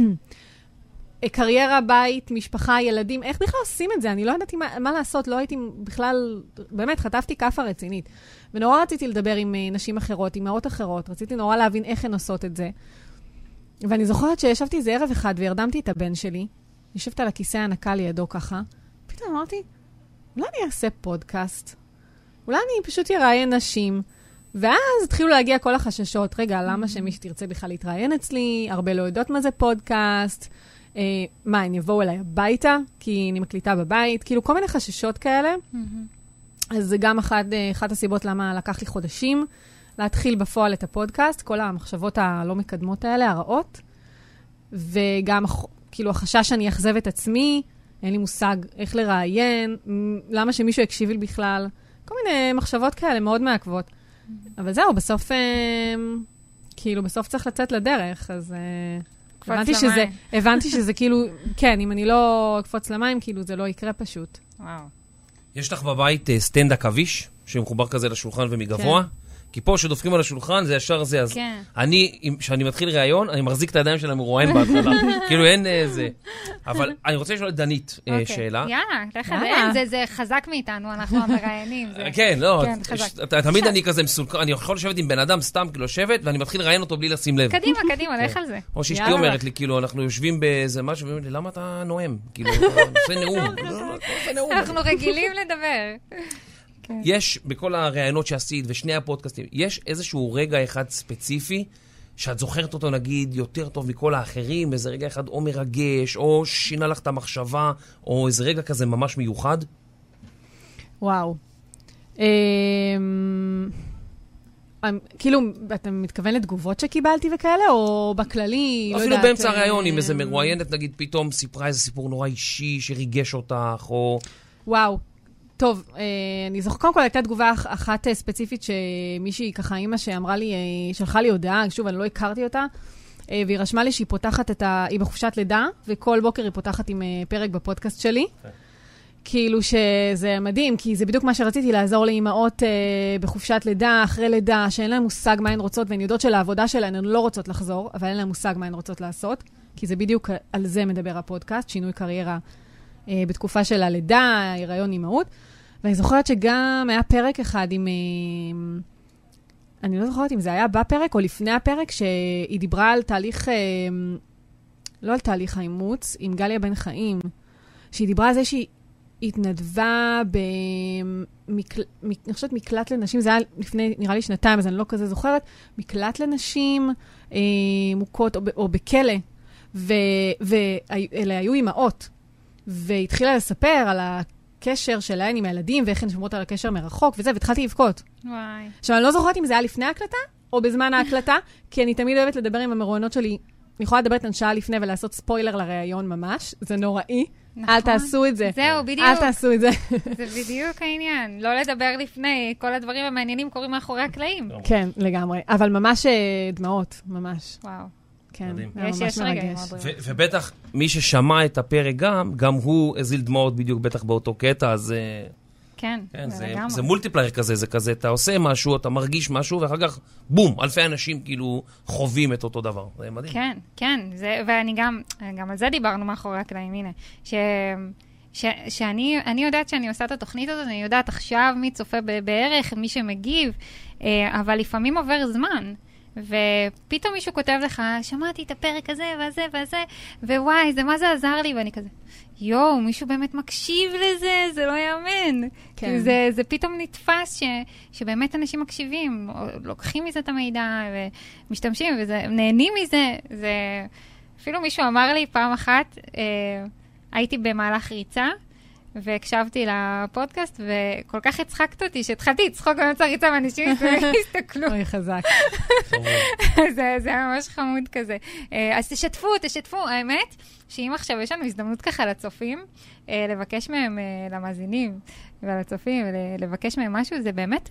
קריירה, בית, משפחה, ילדים, איך בכלל עושים את זה? אני לא ידעתי מה, מה לעשות, לא הייתי בכלל, באמת, חטפתי כאפה רצינית. ונורא רציתי לדבר עם נשים אחרות, עם מאות אחרות, רציתי נורא להבין איך הן עושות את זה. ואני זוכרת שישבתי איזה ערב אחד והרדמתי את הבן שלי, יושבת על הכיסא הנקה לידו ככה, פתאום אמרתי, אולי אני אעשה פודקאסט? אולי אני פשוט אראיין נשים? ואז התחילו להגיע כל החששות, רגע, למה mm-hmm. שמי שתרצה בכלל להתראיין אצלי? הרבה לא יודעות מה זה פודקאסט. אה, מה, הם יבואו אליי הביתה? כי אני מקליטה בבית? כאילו, כל מיני חששות כאלה. Mm-hmm. אז זה גם אחד, אה, אחת הסיבות למה לקח לי חודשים להתחיל בפועל את הפודקאסט, כל המחשבות הלא מקדמות האלה, הרעות. וגם, כאילו, החשש שאני אאכזב את עצמי, אין לי מושג איך לראיין, למה שמישהו יקשיב לי בכלל. כל מיני מחשבות כאלה מאוד מעכבות. אבל זהו, בסוף, אה, כאילו, בסוף צריך לצאת לדרך, אז... אה, הבנתי שזה, הבנתי שזה כאילו, כן, אם אני לא אקפוץ למים, כאילו זה לא יקרה פשוט. וואו. יש לך בבית אה, סטנד עכביש, שמחובר כזה לשולחן ומגבוה? כן. כי פה כשדופקים על השולחן זה ישר זה, אז כן. אני, כשאני מתחיל ראיון, אני מחזיק את הידיים של המרואיין בהתחלה. כאילו אין איזה... אה, אבל אני רוצה לשאול את דנית אה, אוקיי. שאלה. יאללה, לך זה, זה חזק מאיתנו, אנחנו המראיינים. כן, לא, כן, תמיד אני כזה מסולקן, אני יכול לשבת עם בן אדם סתם, כאילו, לשבת, ואני מתחיל לראיין אותו בלי לשים לב. קדימה, קדימה, לך על זה. או שאשתי אומרת לי, כאילו, אנחנו יושבים באיזה משהו, ואומרים לי, למה אתה נואם? כאילו, אתה עושה נאום. אנחנו רגילים לדבר. כן. יש, בכל הראיונות שעשית ושני הפודקאסטים, יש איזשהו רגע אחד ספציפי שאת זוכרת אותו, נגיד, יותר טוב מכל האחרים, איזה רגע אחד או מרגש, או שינה לך את המחשבה, או איזה רגע כזה ממש מיוחד? וואו. אמ, אמ, כאילו, אתה מתכוון לתגובות שקיבלתי וכאלה, או בכללי, לא יודעת... אפילו באמצע הראיון, אם איזה אמ, מרואיינת, נגיד, פתאום סיפרה איזה סיפור נורא אישי שריגש אותך, או... וואו, טוב, אה, אני זוכרת, קודם כל הייתה תגובה אחת אה, ספציפית שמישהי, ככה, אימא שאמרה לי, אה, שלחה לי הודעה, שוב, אני לא הכרתי אותה, והיא רשמה לי שהיא פותחת את ה... היא בחופשת לידה, וכל בוקר היא פותחת עם פרק בפודקאסט שלי. Okay. כן. כאילו שזה מדהים, כי זה בדיוק מה שרציתי, לעזור לאימהות אה, בחופשת לידה, אחרי לידה, שאין להן מושג מה הן רוצות, והן יודעות שלעבודה שלהן הן לא רוצות לחזור, אבל אין להן מושג מה הן רוצות לעשות, כי זה בדיוק על זה מדבר הפודקאסט, שינוי קריירה אה, בתקופה של הלידה, הריון אימהות. ואני זוכרת שגם היה פרק אחד עם... אה, אני לא זוכרת אם זה היה בפרק או לפני הפרק, שהיא דיברה על תהליך, אה, לא על תהליך האימוץ, עם גליה בן חיים, שהיא דיברה על זה שהיא התנדבה במקלט, אני חושבת מקלט לנשים, זה היה לפני, נראה לי שנתיים, אז אני לא כזה זוכרת, מקלט לנשים אה, מוכות או, או בכלא, ואלה היו אימהות. והתחילה לספר על הקשר שלהן עם הילדים, ואיך הן שומרות על הקשר מרחוק וזה, והתחלתי לבכות. וואי. עכשיו, אני לא זוכרת אם זה היה לפני ההקלטה או בזמן ההקלטה, כי אני תמיד אוהבת לדבר עם המרואיינות שלי. אני יכולה לדבר איתן שעה לפני ולעשות ספוילר לראיון ממש, זה נוראי. נכון. אל תעשו את זה. זהו, בדיוק. אל תעשו את זה. זה בדיוק העניין. לא לדבר לפני, כל הדברים המעניינים קורים מאחורי הקלעים. כן, לגמרי. אבל ממש אה, דמעות, ממש. וואו. כן, מדהים. יש, יש רגעים ובטח, מי ששמע את הפרק גם, גם הוא הזיל דמעות בדיוק, בטח באותו קטע, אז... אה, כן, כן, זה, לגמרי. זה מולטיפלייר כזה, זה כזה, אתה עושה משהו, אתה מרגיש משהו, ואחר כך, בום, אלפי אנשים כאילו חווים את אותו דבר. זה מדהים. כן, כן, זה, ואני גם, גם על זה דיברנו מאחורי הקלעים, הנה. ש, ש, שאני אני יודעת שאני עושה את התוכנית הזאת, אני יודעת עכשיו מי צופה בערך, מי שמגיב, אה, אבל לפעמים עובר זמן. ופתאום מישהו כותב לך, שמעתי את הפרק הזה והזה והזה, ווואי, זה מה זה עזר לי, ואני כזה, יואו, מישהו באמת מקשיב לזה, זה לא יאמן. כן. כן. זה, זה פתאום נתפס ש, שבאמת אנשים מקשיבים, לוקחים מזה את המידע ומשתמשים, ונהנים מזה. זה... אפילו מישהו אמר לי פעם אחת, אה, הייתי במהלך ריצה, והקשבתי לפודקאסט, וכל כך הצחקת אותי, שהתחלתי לצחוק באמצע הריצה, ואנשים הסתכלו. אוי, חזק. זה, היה ממש חמוד כזה. אה, אז תשתפו, תשתפו. האמת, שאם עכשיו יש לנו הזדמנות ככה לצופים, אה, לבקש מהם, אה, למאזינים ולצופים, לבקש מהם משהו, זה באמת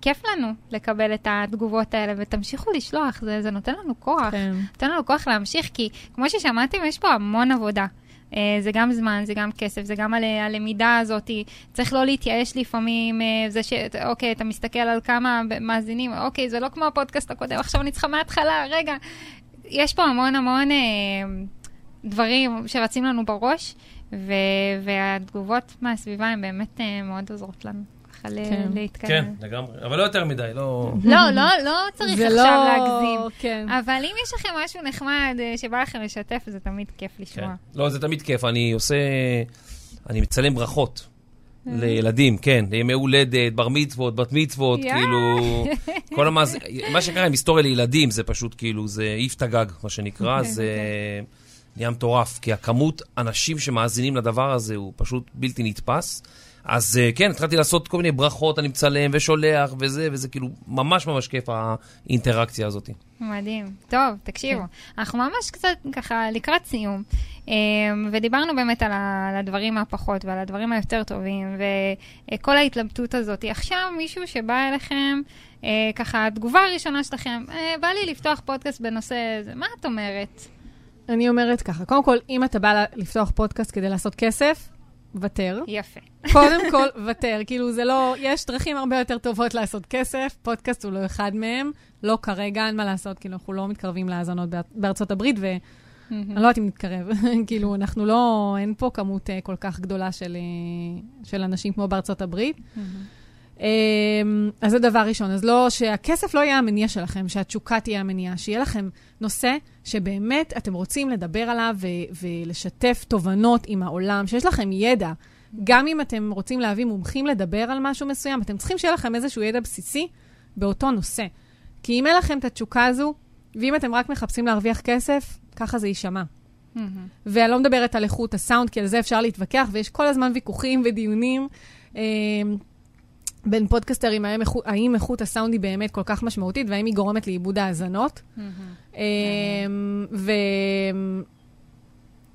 כיף לנו לקבל את התגובות האלה, ותמשיכו לשלוח, זה, זה נותן לנו כוח. כן. נותן לנו כוח להמשיך, כי כמו ששמעתם, יש פה המון עבודה. Uh, זה גם זמן, זה גם כסף, זה גם על הלמידה הזאת. צריך לא להתייאש לפעמים, uh, זה ש... אוקיי, אתה מסתכל על כמה מאזינים, אוקיי, זה לא כמו הפודקאסט הקודם, עכשיו אני צריכה מההתחלה, רגע. יש פה המון המון uh, דברים שרצים לנו בראש, ו... והתגובות מהסביבה הן באמת uh, מאוד עוזרות לנו. ככה כן. להתקדם. כן, לגמרי. אבל לא יותר מדי, לא... לא, לא, לא צריך עכשיו לא... להגזים. כן. אבל אם יש לכם משהו נחמד אה, שבא לכם לשתף, זה תמיד כיף כן. לשמוע. לא, זה תמיד כיף. אני עושה... אני מצלם ברכות. אה. לילדים, כן, לימי הולדת, בר מצוות, בת מצוות. כאילו, כל המאז... מה שקרה עם היסטוריה לילדים זה פשוט כאילו, זה את הגג, מה שנקרא, כן, זה נהיה מטורף, כי הכמות אנשים שמאזינים לדבר הזה הוא פשוט בלתי נתפס. אז אה, כן, התחלתי לעשות כל מיני ברכות, אני מצלם ושולח וזה, וזה כאילו ממש ממש כיף האינטראקציה הזאת. מדהים. טוב, תקשיבו, כן. אנחנו ממש קצת ככה לקראת סיום, אה, ודיברנו באמת על הדברים הפחות ועל הדברים היותר טובים, וכל ההתלבטות הזאת. עכשיו מישהו שבא אליכם, אה, ככה, התגובה הראשונה שלכם, אה, בא לי לפתוח פודקאסט בנושא הזה, מה את אומרת? אני אומרת ככה, קודם כל, אם אתה בא לפתוח פודקאסט כדי לעשות כסף, ותר. יפה. קודם כל, ותר. כאילו, זה לא... יש דרכים הרבה יותר טובות לעשות כסף, פודקאסט הוא לא אחד מהם. לא כרגע, אין מה לעשות, כאילו, אנחנו לא מתקרבים להאזנות באר- בארצות הברית, ואני לא יודעת אם נתקרב. כאילו, אנחנו לא... אין פה כמות אה, כל כך גדולה של, אה, של אנשים כמו בארצות הברית. אמ, אז זה דבר ראשון. אז לא, שהכסף לא יהיה המניע שלכם, שהתשוקה תהיה המניע, שיהיה לכם נושא שבאמת אתם רוצים לדבר עליו ו- ולשתף תובנות עם העולם, שיש לכם ידע. גם אם אתם רוצים להביא מומחים לדבר על משהו מסוים, אתם צריכים שיהיה לכם איזשהו ידע בסיסי באותו נושא. כי אם אין לכם את התשוקה הזו, ואם אתם רק מחפשים להרוויח כסף, ככה זה יישמע. ואני לא מדברת על איכות הסאונד, כי על זה אפשר להתווכח, ויש כל הזמן ויכוחים ודיונים אה, בין פודקסטרים, האם, איכות- האם איכות הסאונד היא באמת כל כך משמעותית, והאם היא גורמת לאיבוד האזנות. אה, ו...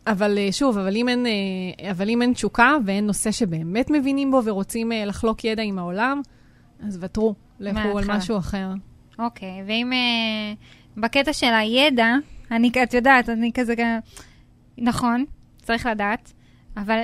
אבל אה, שוב, אבל אם, אין, אה, אבל אם אין תשוקה ואין נושא שבאמת מבינים בו ורוצים אה, לחלוק ידע עם העולם, אז ותרו, לכו על. משהו אחר. אוקיי, ואם אה, בקטע של הידע, אני, את יודעת, אני כזה, נכון, צריך לדעת, אבל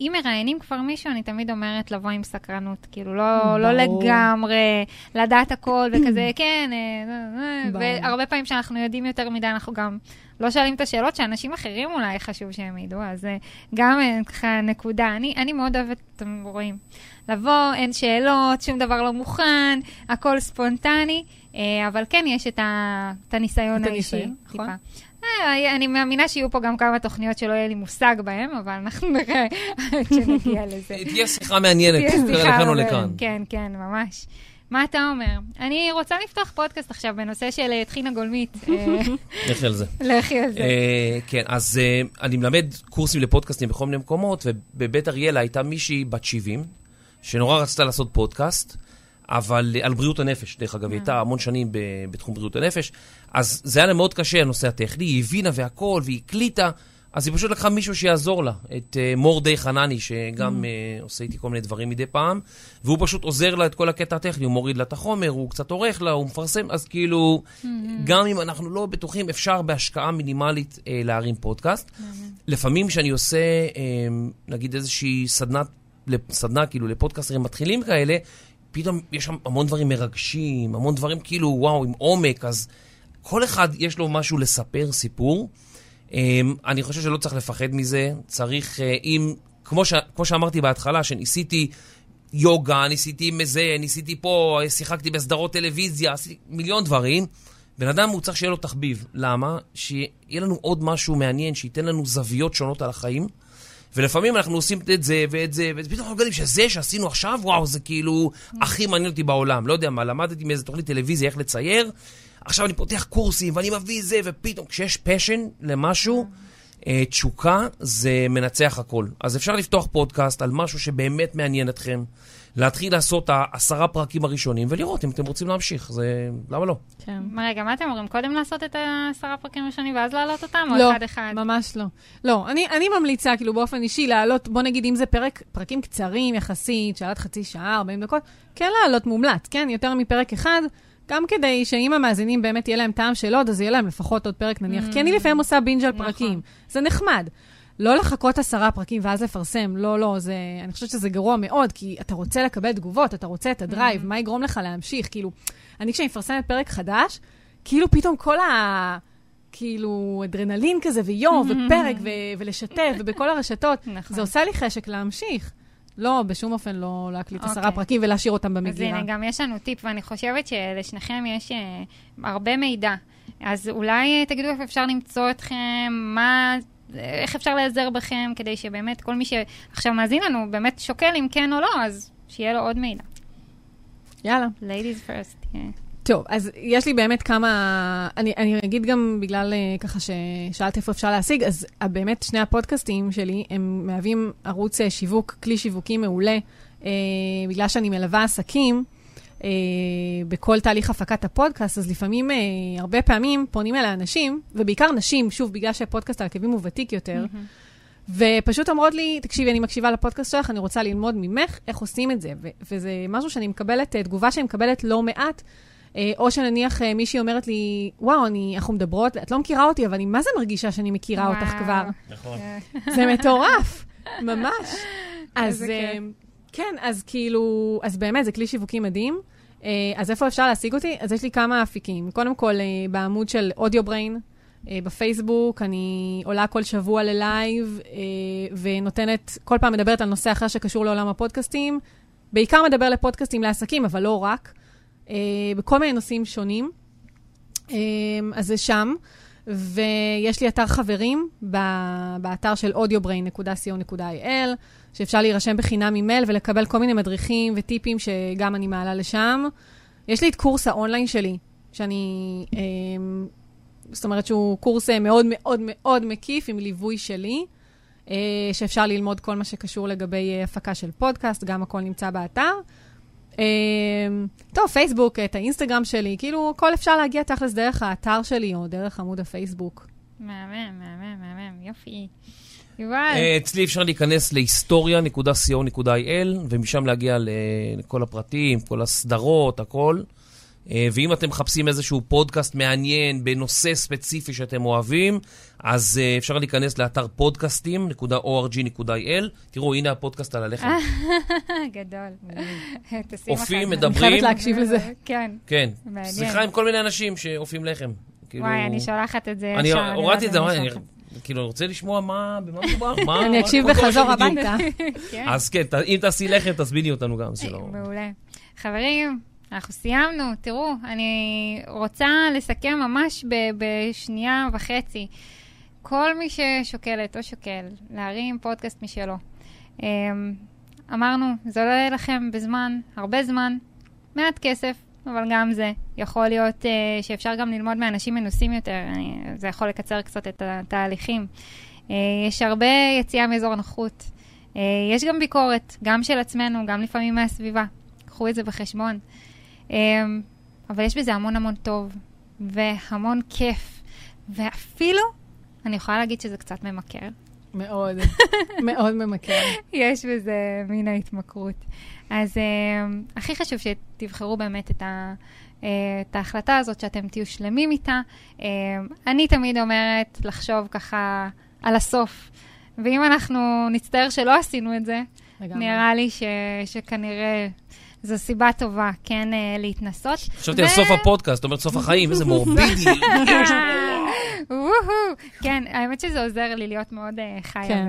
אם מראיינים כבר מישהו, אני תמיד אומרת לבוא עם סקרנות, כאילו, לא, לא. לגמרי לדעת הכל וכזה, כן, אה. והרבה פעמים שאנחנו יודעים יותר מדי, אנחנו גם לא שואלים את השאלות שאנשים אחרים אולי חשוב שהם ידעו, אז אה, גם אה, ככה נקודה. אני, אני מאוד אוהבת, אתם רואים, לבוא, אין שאלות, שום דבר לא מוכן, הכל ספונטני, אבל כן יש את, ה, את הניסיון את האישי. הניסיון, נכון. אה, אני מאמינה שיהיו פה גם כמה תוכניות שלא יהיה לי מושג בהן, אבל אנחנו נראה עד שנגיע לזה. תהיה שיחה מעניינת, תהיה לכאן או. לכאן. כן, כן, ממש. מה אתה אומר? אני רוצה לפתוח פודקאסט עכשיו בנושא של אה, טחינה גולמית. אה, לכי על זה. לכי על זה. כן, אז אני מלמד קורסים לפודקאסטים בכל מיני מקומות, ובבית אריאלה הייתה מישהי בת 70, שנורא רצתה לעשות פודקאסט, אבל אה, על בריאות הנפש, דרך אגב, היא הייתה המון שנים בתחום בריאות הנפש, אז זה היה לה מאוד קשה, הנושא הטכני, היא הבינה והכל, והיא הקליטה, אז היא פשוט לקחה מישהו שיעזור לה, את אה, מורדי חנני, שגם אה, עושה איתי כל מיני דברים מדי פעם, והוא פשוט עוזר לה את כל הקטע הטכני, הוא מוריד לה את החומר, הוא קצת עורך לה, הוא מפרסם, אז כאילו, גם אם אנחנו לא בטוחים, אפשר בהשקעה מינימלית אה, להרים פודקאסט. לפעמים כשאני עושה, אה, נגיד איזושהי סדנת לסדנה, כאילו, לפודקאסטרים מתחילים כאלה, פתאום יש שם המון דברים מרגשים, המון דברים כאילו, וואו, עם עומק, אז כל אחד יש לו משהו לספר, סיפור. אמ, אני חושב שלא צריך לפחד מזה, צריך, אה, אם, כמו, ש, כמו שאמרתי בהתחלה, שניסיתי יוגה, ניסיתי מזה, ניסיתי פה, שיחקתי בסדרות טלוויזיה, עשיתי מיליון דברים. בן אדם הוא צריך שיהיה לו תחביב. למה? שיהיה לנו עוד משהו מעניין, שייתן לנו זוויות שונות על החיים. ולפעמים אנחנו עושים את זה ואת זה, ופתאום אנחנו מגלים שזה שעשינו עכשיו, וואו, זה כאילו הכי מעניין אותי בעולם. לא יודע מה, למדתי מאיזה תוכנית טלוויזיה איך לצייר, עכשיו אני פותח קורסים ואני מביא זה, ופתאום כשיש פשן למשהו, אה, תשוקה זה מנצח הכל. אז אפשר לפתוח פודקאסט על משהו שבאמת מעניין אתכם, להתחיל לעשות העשרה פרקים הראשונים ולראות אם אתם רוצים להמשיך, זה... למה לא? כן. רגע, מה אתם אומרים? קודם לעשות את העשרה פרקים הראשונים ואז להעלות אותם? לא, או אחד-אחד? ממש לא. לא, אני, אני ממליצה, כאילו, באופן אישי, להעלות, בוא נגיד, אם זה פרק, פרקים קצרים יחסית, שעד חצי שעה, 40 דקות, כן להעלות מומלץ, כן? יותר מפרק אחד. גם כדי שאם המאזינים באמת יהיה להם טעם של עוד, אז יהיה להם לפחות עוד פרק נניח. כי אני לפעמים עושה בינג' על נכון. פרקים. זה נחמד. לא לחכות עשרה פרקים ואז לפרסם, לא, לא, זה... אני חושבת שזה גרוע מאוד, כי אתה רוצה לקבל תגובות, אתה רוצה את ה drive, מה יגרום לך להמשיך? כאילו, אני כשאני מפרסמת פרק חדש, כאילו פתאום כל ה... כאילו, אדרנלין כזה, ויואו, ופרק, ו- ולשתף, ובכל הרשתות, נכון. זה עושה לי חשק להמשיך. לא, בשום אופן לא להקליט עשרה אוקיי. פרקים ולהשאיר אותם אז במגירה. הנה, גם יש לנו טיפ, ואני חושבת שלשניכם יש אה, הרבה מידע. אז אולי אה, תגידו איפה אפשר למצוא אתכם, מה... איך אפשר להיעזר בכם, כדי שבאמת כל מי שעכשיו מאזין לנו באמת שוקל אם כן או לא, אז שיהיה לו עוד מידע. יאללה. ladies first, yeah. טוב, אז יש לי באמת כמה... אני, אני אגיד גם בגלל אה, ככה ששאלת איפה אפשר להשיג, אז אה, באמת שני הפודקאסטים שלי, הם מהווים ערוץ אה, שיווק, כלי שיווקי מעולה, אה, בגלל שאני מלווה עסקים. אה, בכל תהליך הפקת הפודקאסט, אז לפעמים, אה, הרבה פעמים פונים אל האנשים, ובעיקר נשים, שוב, בגלל שהפודקאסט על עקבים הוא ותיק יותר, ופשוט אומרות לי, תקשיבי, אני מקשיבה לפודקאסט שלך, אני רוצה ללמוד ממך איך עושים את זה. ו- וזה משהו שאני מקבלת, אה, תגובה שאני מקבלת לא מעט, אה, או שנניח אה, מישהי אומרת לי, וואו, אני, אנחנו מדברות, את לא מכירה אותי, אבל אני מה זה מרגישה שאני מכירה אותך וואו. כבר? נכון. זה מטורף, ממש. אז איזה אה. כן, אז כאילו, אז באמת, זה כלי שיווקי מדהים. אה, אז איפה אפשר להשיג אותי? אז יש לי כמה אפיקים. קודם כל, אה, בעמוד של אודיו בריין, אה, בפייסבוק, אני עולה כל שבוע ללייב, ונותנת, כל פעם מדברת על נושא אחר שקשור לעולם הפודקאסטים. בעיקר מדבר לפודקאסטים לעסקים, אבל לא רק. בכל מיני נושאים שונים. אז זה שם. ויש לי אתר חברים באתר של audiobrain.co.il, שאפשר להירשם בחינם עם מייל ולקבל כל מיני מדריכים וטיפים שגם אני מעלה לשם. יש לי את קורס האונליין שלי, שאני... אה, זאת אומרת שהוא קורס אה, מאוד מאוד מאוד מקיף עם ליווי שלי, אה, שאפשר ללמוד כל מה שקשור לגבי אה, הפקה של פודקאסט, גם הכל נמצא באתר. אה, טוב, פייסבוק, את האינסטגרם שלי, כאילו, הכל אפשר להגיע תכלס דרך האתר שלי או דרך עמוד הפייסבוק. מהמם, מהמם, מהמם, יופי. יובל, אה, אצלי אפשר להיכנס להיסטוריה.co.il, ומשם להגיע לכל הפרטים, כל הסדרות, הכל. אה, ואם אתם מחפשים איזשהו פודקאסט מעניין בנושא ספציפי שאתם אוהבים, אז אה, אפשר להיכנס לאתר פודקאסטים.org.il. תראו, הנה הפודקאסט על הלחם. גדול. אופים. מדברים. אני חייבת להקשיב לזה. כן. כן. מעניין. סליחה עם כל מיני אנשים שאופים לחם. כאילו- וואי, אני שולחת את זה אני ישר. הורדתי את זה, כאילו, אני רוצה לשמוע מה, במה מדובר, מה... אני אקשיב בחזור. הביתה. כן. אז כן, אם תעשי לחם, תזמיני אותנו גם, זה לא... מעולה. חברים, אנחנו סיימנו. תראו, אני רוצה לסכם ממש בשנייה וחצי. כל מי ששוקלת או שוקל להרים פודקאסט משלו, אמ, אמרנו, זה עולה לכם בזמן, הרבה זמן, מעט כסף, אבל גם זה. יכול להיות uh, שאפשר גם ללמוד מאנשים מנוסים יותר, אני, זה יכול לקצר קצת את התהליכים. Uh, יש הרבה יציאה מאזור הנוחות. Uh, יש גם ביקורת, גם של עצמנו, גם לפעמים מהסביבה. קחו את זה בחשבון. Um, אבל יש בזה המון המון טוב, והמון כיף, ואפילו, אני יכולה להגיד שזה קצת ממכר. מאוד, מאוד ממכר. יש בזה מין ההתמכרות. אז uh, הכי חשוב שתבחרו באמת את, ה, uh, את ההחלטה הזאת, שאתם תהיו שלמים איתה. Uh, אני תמיד אומרת לחשוב ככה על הסוף, ואם אנחנו נצטער שלא עשינו את זה, לגמרי. נראה לי ש, שכנראה זו סיבה טובה כן אה, להתנסות. חשבתי על סוף הפודקאסט, זאת אומרת סוף החיים, איזה מורבידי. כן, האמת שזה עוזר לי להיות מאוד אה, חיה כן.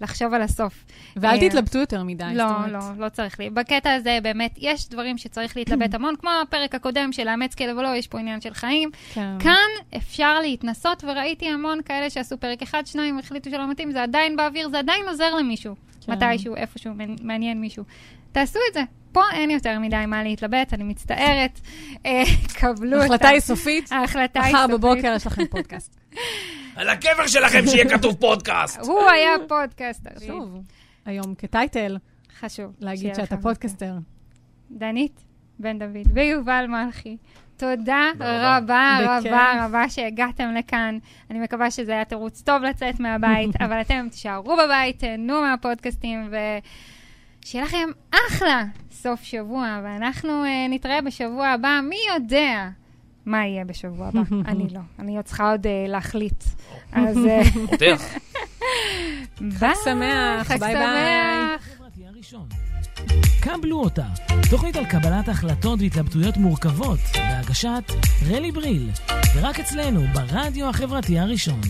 ולחשוב על הסוף. ואל אה, תתלבטו יותר מדי. זאת לא, אומרת. לא, לא צריך לי. בקטע הזה באמת יש דברים שצריך להתלבט המון, כמו הפרק הקודם של לאמץ כלב או לא, יש פה עניין של חיים. כן. כאן אפשר להתנסות, וראיתי המון כאלה שעשו פרק אחד, שניים, החליטו שלא מתאים, זה עדיין באוויר, זה עדיין עוזר למישהו. כן. מתישהו, איפשהו, מעניין מישהו. תעשו את זה. פה אין יותר מדי מה להתלבט, אני מצטערת. אה, קבלו אותה. ההחלטה היא סופית. ההחלטה היא מחר סופית. בבוקר יש לכם פודקאסט. על הקבר שלכם שיהיה כתוב פודקאסט. הוא היה פודקאסטר. שוב, היום כ title, חשוב. להגיד שאתה פודקאסטר. דנית בן דוד ויובל מלכי. תודה רבה. רבה רבה שהגעתם לכאן. אני מקווה שזה היה תירוץ טוב לצאת מהבית, אבל אתם תישארו בבית, תהנו מהפודקאסטים, ושיהיה לכם אחלה סוף שבוע, ואנחנו אה, נתראה בשבוע הבא. מי יודע מה יהיה בשבוע הבא? אני לא. אני עוד צריכה עוד אה, להחליט. אז אה, פותח. ביי. שמח, חג ביי ביי. שמח. החברתי הראשון. קבלו אותה, תוכנית על קבלת החלטות והתלבטויות מורכבות, בהגשת רלי בריל, ורק אצלנו, ברדיו החברתי הראשון.